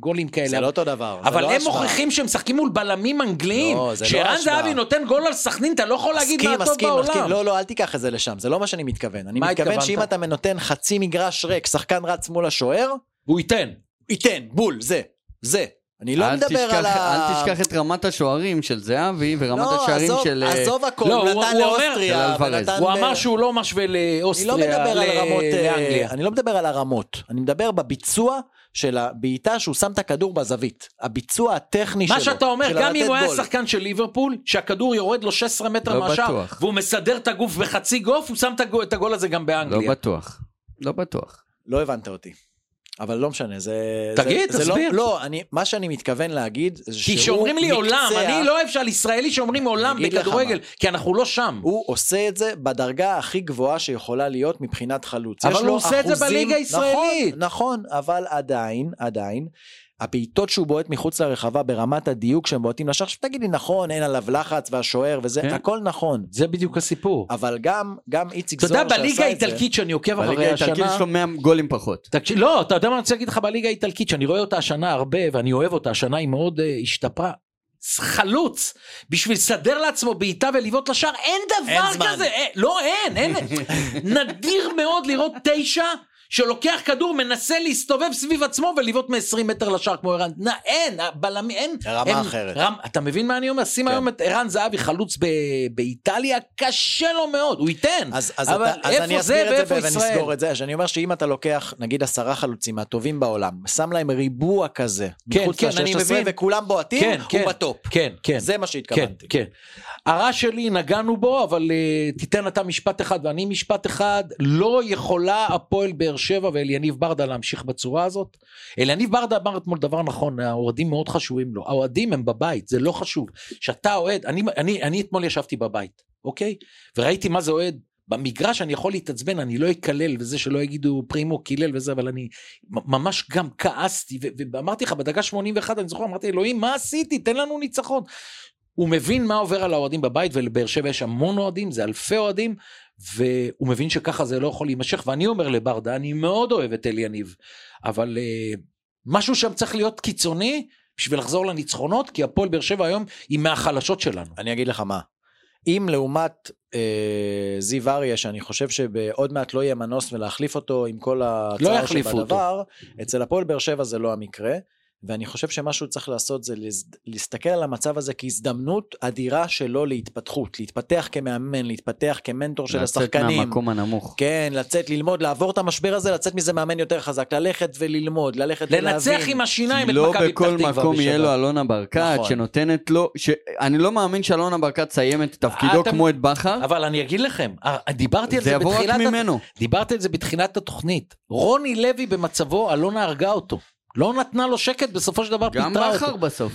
גולים כאלה. זה לא אותו דבר. אבל לא הם השוואה. מוכיחים שהם משחקים מול בלמים אנגליים. לא, זה לא שערן השוואה. זהבי נותן גול על סכנין, אתה לא יכול להגיד מסכים, מה הטוב מסכים, בעולם. מסכים. לא, לא, אל תיקח את זה לשם, זה לא מה שאני מתכוון. אני מתכוון התכוונת? שאם אתה נותן חצי מגרש ריק, שחקן רץ מול השוער, הוא ייתן. ייתן, בול, זה, זה. אני לא מדבר תשכח- על ה... אל תשכח את רמת השוערים של זהבי ורמת לא, השערים עזוב- של... אה, עזוב הכל, לא, הוא נתן הוא לאוסטריה. ונתן הוא אמר שהוא לא משווה אני לא לאוסטריה, מדבר על רמות, אה, לאנגליה. אני לא מדבר על הרמות, אני מדבר בביצוע של הבעיטה שהוא שם את הכדור בזווית. הביצוע הטכני שלו. מה שאתה אומר, גם אם הוא היה. שחקן של ליברפול, שהכדור יורד לו 16 מטר לא מהשאר. והוא מסדר את הגוף בחצי גוף, הוא שם את הגול- הזה גם לא באנגליה. בטוח. לא בטוח. לא הבנת אותי. אבל לא משנה, זה... תגיד, זה, זה תסביר. לא, לא, אני, מה שאני מתכוון להגיד, זה כי שהוא שאומרים לי עולם, מקצע, אני לא אוהב שעל ישראלי שאומרים עולם בכדורגל. כי אנחנו לא שם. הוא עושה את זה בדרגה הכי גבוהה שיכולה להיות מבחינת חלוץ. אבל הוא עושה את זה אחוזים- בליגה הישראלית. נכון, נכון, אבל עדיין, עדיין, הבעיטות שהוא בועט מחוץ לרחבה ברמת הדיוק שהם בועטים לשער, עכשיו תגיד לי נכון, אין עליו לחץ והשוער וזה, כן. הכל נכון. זה בדיוק הסיפור. אבל גם, גם איציק אתה יודע, זוהר שעשה בליגה את זה, האיטלקית שאני עוקב בליגה אחרי האיטלקית השנה... יש לו 100 גולים פחות. תקשיב, לא, אתה יודע מה אני רוצה להגיד לך בליגה האיטלקית, שאני רואה אותה השנה הרבה, ואני אוהב אותה, השנה היא מאוד uh, השתפרה. חלוץ, בשביל לסדר לעצמו בעיטה ולבעוט לשער, אין דבר אין. כזה, אין, לא אין, אין, נדיר מאוד לראות תשע שלוקח כדור, מנסה להסתובב סביב עצמו ולבעוט מ-20 מטר לשער כמו ערן, נא, אין, בלמי, אין. רמה הם- אחרת. רם, אתה מבין מה אני אומר? שים כן. היום את ערן זהבי חלוץ ב- באיטליה, קשה לו מאוד, הוא ייתן. אז, אז, אבל אתה, אז איפה אני זה אסביר את ואיפה זה? ונסגור את זה, שאני אומר שאם אתה לוקח נגיד עשרה חלוצים מהטובים בעולם, שם להם ריבוע כזה, כן, מחוץ כן, אני ל-16 מבין. וכולם בועטים, כן, כן, הוא בטופ. כן, כן. זה מה כן, שהתכוונתי. כן. הרע שלי נגענו בו, אבל uh, תיתן אתה משפט אחד ואני משפט אחד. לא יכולה הפועל באר שבע ואליניב ברדה להמשיך בצורה הזאת. אליניב ברדה אמר אתמול דבר נכון, האוהדים מאוד חשובים לו. האוהדים הם בבית, זה לא חשוב. שאתה אוהד, אני, אני, אני אתמול ישבתי בבית, אוקיי? וראיתי מה זה אוהד. במגרש אני יכול להתעצבן, אני לא אקלל וזה שלא יגידו פרימו קילל וזה, אבל אני ממש גם כעסתי, ואמרתי לך, בדקה 81 אני זוכר, אמרתי, אלוהים, מה עשיתי? תן לנו ניצחון. הוא מבין מה עובר על האוהדים בבית, ולבאר שבע יש המון אוהדים, זה אלפי אוהדים, והוא מבין שככה זה לא יכול להימשך, ואני אומר לברדה, אני מאוד אוהב את אלי יניב, אבל uh, משהו שם צריך להיות קיצוני בשביל לחזור לניצחונות, כי הפועל באר שבע היום היא מהחלשות שלנו. אני אגיד לך מה, אם לעומת אה, זיו אריה, שאני חושב שעוד מעט לא יהיה מנוס ולהחליף אותו עם כל הצער יחליפו אותו. שבדבר, אצל הפועל באר שבע זה לא המקרה. ואני חושב שמה שהוא צריך לעשות זה להסתכל על המצב הזה כהזדמנות אדירה שלו להתפתחות, להתפתח כמאמן, להתפתח כמנטור של לצאת השחקנים. מהמקום הנמוך. כן, לצאת ללמוד, לעבור את המשבר הזה, לצאת מזה מאמן יותר חזק, ללכת וללמוד, ללכת ולהבין. לנצח עם השיניים את לא מכבי פתח בכל תקווה מקום יהיה. לו אלונה ברקת נכון. שנותנת לו, ש- אני לא מאמין שאלונה ברקת תסיים את תפקידו אתם- כמו את בכר, אבל אני אגיד לכם, אה, דיברתי על זה זה יבוא רק בתחילת... הת- ממנו. דיברתי על זה בתחילת התוכנית. רוני לוי במצבו, אלונה הרגה אותו. לא נתנה לו שקט, בסופו של דבר גם פיטרה בכר אותו. בסוף.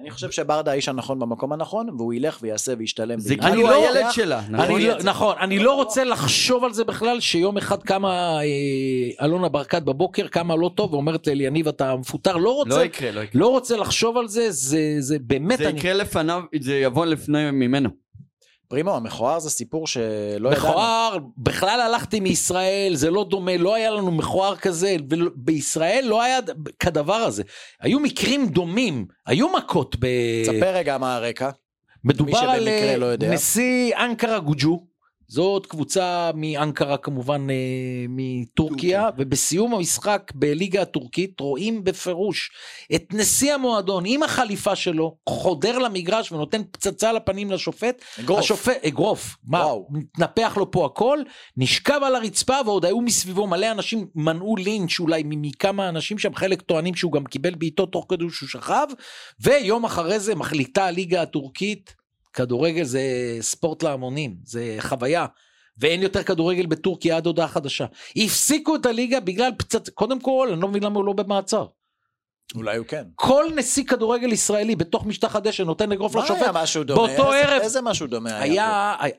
אני חושב שברדה האיש הנכון במקום הנכון, והוא ילך ויעשה וישתלם. זה. כאילו לא- הילד שלה, נכון? אני לא, נכון, אני לא רוצה לחשוב על זה בכלל שיום אחד קמה אה, אלונה ברקת בבוקר, קמה לא טוב ואומרת לאליניב אתה מפוטר, לא רוצה, לא יקרה, לא יקרה. לא רוצה לחשוב על זה, זה, זה באמת, זה אני, יקרה לפניו, זה יבוא לפני ממנו. פרימו, המכוער זה סיפור שלא ידענו. מכוער, בכלל הלכתי מישראל, זה לא דומה, לא היה לנו מכוער כזה, ובישראל לא היה כדבר הזה. היו מקרים דומים, היו מכות ב... תספר רגע מה הרקע. מדובר על אה, לא יודע. נשיא אנקרה גוג'ו, זאת קבוצה מאנקרה כמובן אה, מטורקיה, ובסיום המשחק בליגה הטורקית רואים בפירוש את נשיא המועדון עם החליפה שלו חודר למגרש ונותן פצצה לפנים לשופט. אגרוף. השופט, אגרוף, מה. מתנפח לו פה הכל, נשכב על הרצפה ועוד היו מסביבו מלא אנשים, מנעו לינץ' אולי מכמה אנשים שם, חלק טוענים שהוא גם קיבל בעיטות תוך כדי שהוא שכב, ויום אחרי זה מחליטה הליגה הטורקית, כדורגל זה ספורט להמונים, זה חוויה. ואין יותר כדורגל בטורקיה עד הודעה חדשה. הפסיקו את הליגה בגלל פצצ... קודם כל, אני לא מבין למה הוא לא במעצר. אולי הוא כן. כל נשיא כדורגל ישראלי בתוך משטח הדשא נותן אגרוף מה לשופט. היה משהו דומה? באותו איזה- ערב- איזה משהו דומה היה? היה,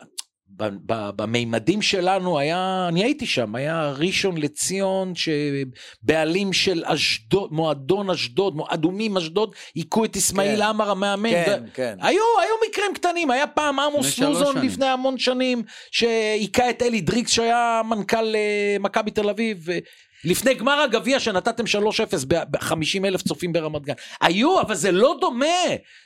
במימדים שלנו היה, אני הייתי שם, היה ראשון לציון שבעלים של אשדוד, מועדון אשדוד, אדומים אשדוד, היכו את אסמאעיל כן. עמר המאמן. כן, ו- כן. היו, היו מקרים קטנים, היה פעם עמוס לוזון. לפני המון שנים, שהיכה את אלי דריקס שהיה מנכ"ל אה, מכבי תל אביב, לפני גמר הגביע שנתתם 3-0 ב-50 אלף צופים ברמת גן. היו, אבל זה לא דומה,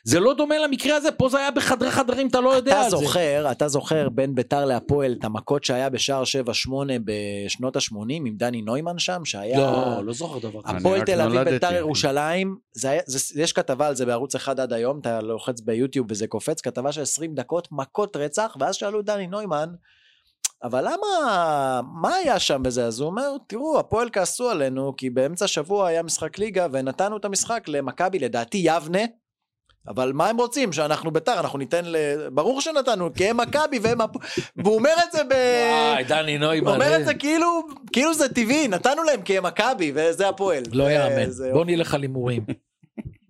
זה לא דומה למקרה הזה, פה זה היה בחדרי חדרים, אתה לא יודע אתה על זה. זוכר, אתה זוכר בין ביתר להפועל את המכות שהיה בשער 7-8 בשנות ה-80 עם דני נוימן שם, שהיה... לא, לא זוכר דבר כזה. הפועל תל אביב. ביתר ירושלים, זה היה, זה, יש כתבה על זה בערוץ אחד עד היום, אתה לוחץ ביוטיוב וזה קופץ, כתבה של 20 דקות, מכות רצח, ואז שאלו דני נוימן, אבל למה, מה היה שם בזה? אז הוא אומר, תראו, הפועל כעסו עלינו, כי באמצע השבוע היה משחק ליגה, ונתנו את המשחק למכבי, לדעתי יבנה, אבל מה הם רוצים? שאנחנו ביתר, אנחנו ניתן ל... ברור שנתנו, כי הם מכבי והם... והוא אומר את זה ב... וואי, דני הוא נוימן. אומר אה, את זה כאילו, כאילו זה טבעי, נתנו להם כי הם מכבי וזה הפועל. לא יאמן. בוא נלך על הימורים.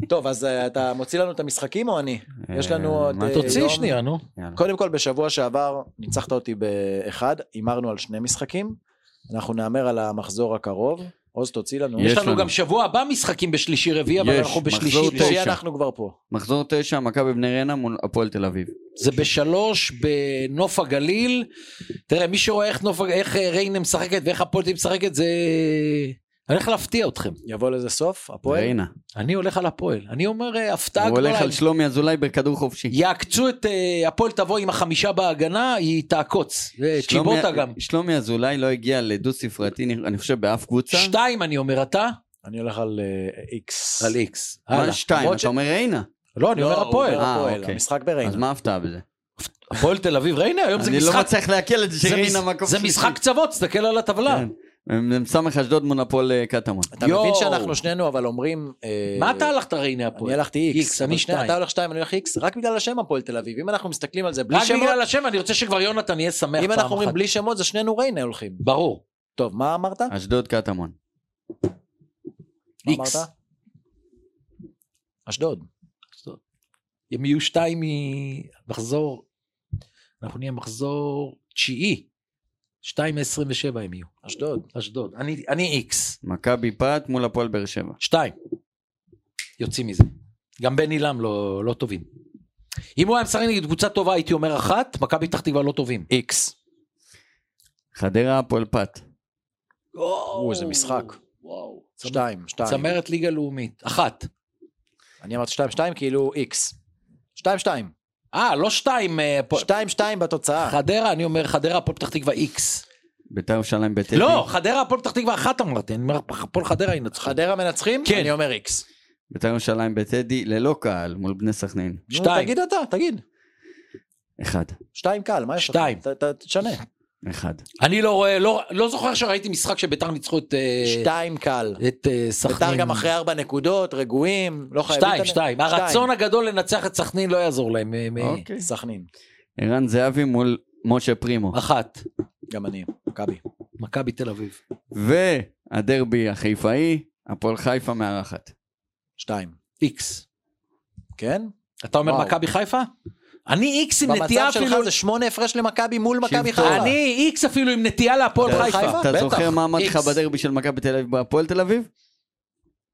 טוב, אז אה, אתה מוציא לנו את המשחקים או אני? יש לנו אה, עוד... מה אה, תוציא יום. שנייה, נו. קודם כל, בשבוע שעבר ניצחת אותי באחד, הימרנו על שני משחקים, אנחנו נהמר על המחזור הקרוב. עוז, תוציא לנו. יש לנו. גם שבוע הבא משחקים בשלישי רביעי, אבל אנחנו בשלישי. תשע. אנחנו כבר פה. מחזור תשע, מכבי בני ריינה מול הפועל תל אביב. זה בשלוש בנוף הגליל. תראה, מי שרואה איך נוף- איך אה, ריינה משחקת ואיך הפועל תל אביב משחקת, זה... אני הולך להפתיע אתכם. יבוא לזה סוף, הפועל? ריינה. אני הולך על הפועל. אני אומר אה, הפתעה הוא הולך גדולה. על שלומי אזולאי בכדור חופשי. יעקצו את אה, הפועל תבוא עם החמישה בהגנה, היא תעקוץ. זה שלומי- צ'יבוטה גם. שלומי אזולאי לא הגיע לדו ספרתי, אני חושב, באף קבוצה. שתיים אני אומר, אתה? אני הולך על אה, איקס. על איקס. מה. שתיים? אתה אומר ריינה. לא, אני אומר הוא הפועל. אה, אוקיי. המשחק בריינה. אז מה ההפתעה בזה? הפועל תל אביב ריינה? היום זה אני לא משחק... מצליח לעכל את זה זה שריינה מקום זה שלישי. משחק קצוות, תסתכל על הטבלה. הם סמך אשדוד מול הפועל אה, קטמון. אתה. מבין שאנחנו שנינו אבל אומרים... אה, מה אתה הלכת ריינה הפועל? אני הלכתי איקס, אני אבל שני- שתיים. אתה הולך שתיים, אני הולך איקס, רק בגלל השם הפועל תל אביב. אם אנחנו מסתכלים על זה בלי רק שמות, בגלל השם, אני רוצה שכבר יונתן יהיה שמח אם פעם אנחנו אומרים אחת. בלי שמות, זה שנינו ריינה הולכים. ברור. טוב, מה אמרת? אשדוד קטמון. איקס. אמרת? אשדוד. הם יהיו שתיים ממחזור, אנחנו נהיה מחזור תשיעי. שתיים מעשרים ושבע הם יהיו. אשדוד. אשדוד. אני אני איקס. מכבי פת מול הפועל באר שבע. שתיים. יוצאים מזה. גם בן עילם לא, לא טובים. אם הוא היה משחק נגד קבוצה טובה הייתי אומר אחת, מכבי פתח תקווה לא טובים. איקס. חדרה הפועל פת. או, איזה משחק. וואו. שתיים, שתיים. צמרת ליגה לאומית. אחת. אני אמרתי שתיים, שתיים, כאילו איקס. שתיים, שתיים. אה, לא שתיים. אה, פה- 2-2 בתוצאה. חדרה, אני אומר חדרה, הפועל פתח תקווה איקס. בית"ר ירושלים בטדי. לא, חדרה, הפועל פתח תקווה אחת אמרתי, אני אומר הפועל חדרה ינצחו. חדרה מנצחים? כן. אני אומר איקס. בית"ר ירושלים בטדי ללא קהל מול בני סכנין. שתיים. תגיד אתה, תגיד. אחד. שתיים קל, מה יש לך? שתיים. ת- ת- תשנה. אחד. אני לא רואה, לא- לא זוכר שראיתי משחק שביתר ניצחו את אה, שתיים קל. את אה, סכנין. ביתר גם אחרי ארבע נקודות, רגועים, לא חייבים... שתיים, שתיים. הרצון הגדול לנצח את סכנין לא יעזור להם. אה, אוקיי. סכנין, ערן זהבי מול משה פרימו. אחת. גם אני, מכבי. מכבי תל אביב. והדרבי החיפאי, הפועל חיפה מארחת. שתיים. איקס. כן? אתה אומר. מכבי חיפה? אני איקס עם נטייה במצב אפילו... שלך זה שמונה הפרש למכבי מול מכבי. חיפה. אני איקס אפילו עם נטייה להפועל הפועל חיפה. אתה זוכר מה אמרתי לך. בדרבי של מכבי תל אביב בהפועל תל אביב?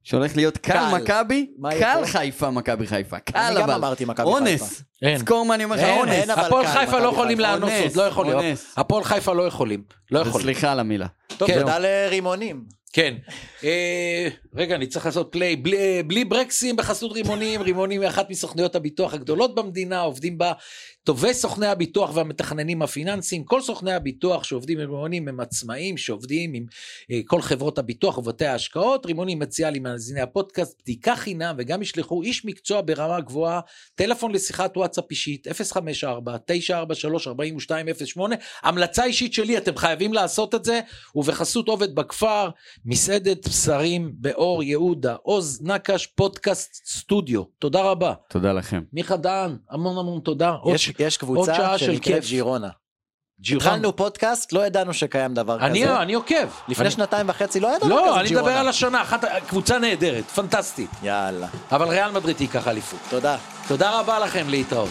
שהולך להיות קל. מכבי, קל פה? חיפה מכבי חיפה. קל אני גם אבל. אמרתי מכבי אונס. חיפה. אין. זכור מה אני אומר לך, אונס. אבל הפועל חיפה לא יכולים. לאנוס אונס, עוד, לא יכולים. אונס. הפועל חיפה לא יכולים. לא יכולים. סליחה על המילה. טוב, כן. תודה לרימונים. כן. אה, רגע, אני צריך לעשות פליי. בלי, אה, בלי ברקסים בחסות רימונים. רימונים היא אחת מסוכנויות הביטוח הגדולות במדינה, עובדים בה טובי סוכני הביטוח והמתכננים הפיננסיים. כל סוכני הביטוח שעובדים עם רימונים הם עצמאים שעובדים עם אה, כל חברות הביטוח ובתי ההשקעות. רימונים מציעה למאזיני הפודקאסט בדיקה חינם וגם ישלחו איש מקצוע ברמה גבוהה, טלפון לשיחת וואטסאפ אישית 054-943-4208. המלצה אישית שלי, אתם חייבים לעשות את זה, ובחסות עובד בכפר, מסעדת בשרים באור יהודה, עוז נקש פודקאסט סטודיו. תודה רבה. תודה לכם. מיכה דהן, המון המון תודה. יש- יש קבוצה שנקראת ג'ירונה. ג'ירונה. התחלנו פודקאסט, לא ידענו שקיים דבר אני, כזה. לא, אני עוקב. לפני אני... שנתיים וחצי לא ידענו לא, כזה ג'ירונה. לא, אני מדבר על השנה, אחת, קבוצה נהדרת, פנטסטית. יאללה. אבל ריאל מדריד תיקח אליפות. תודה. תודה רבה לכם, להתראות.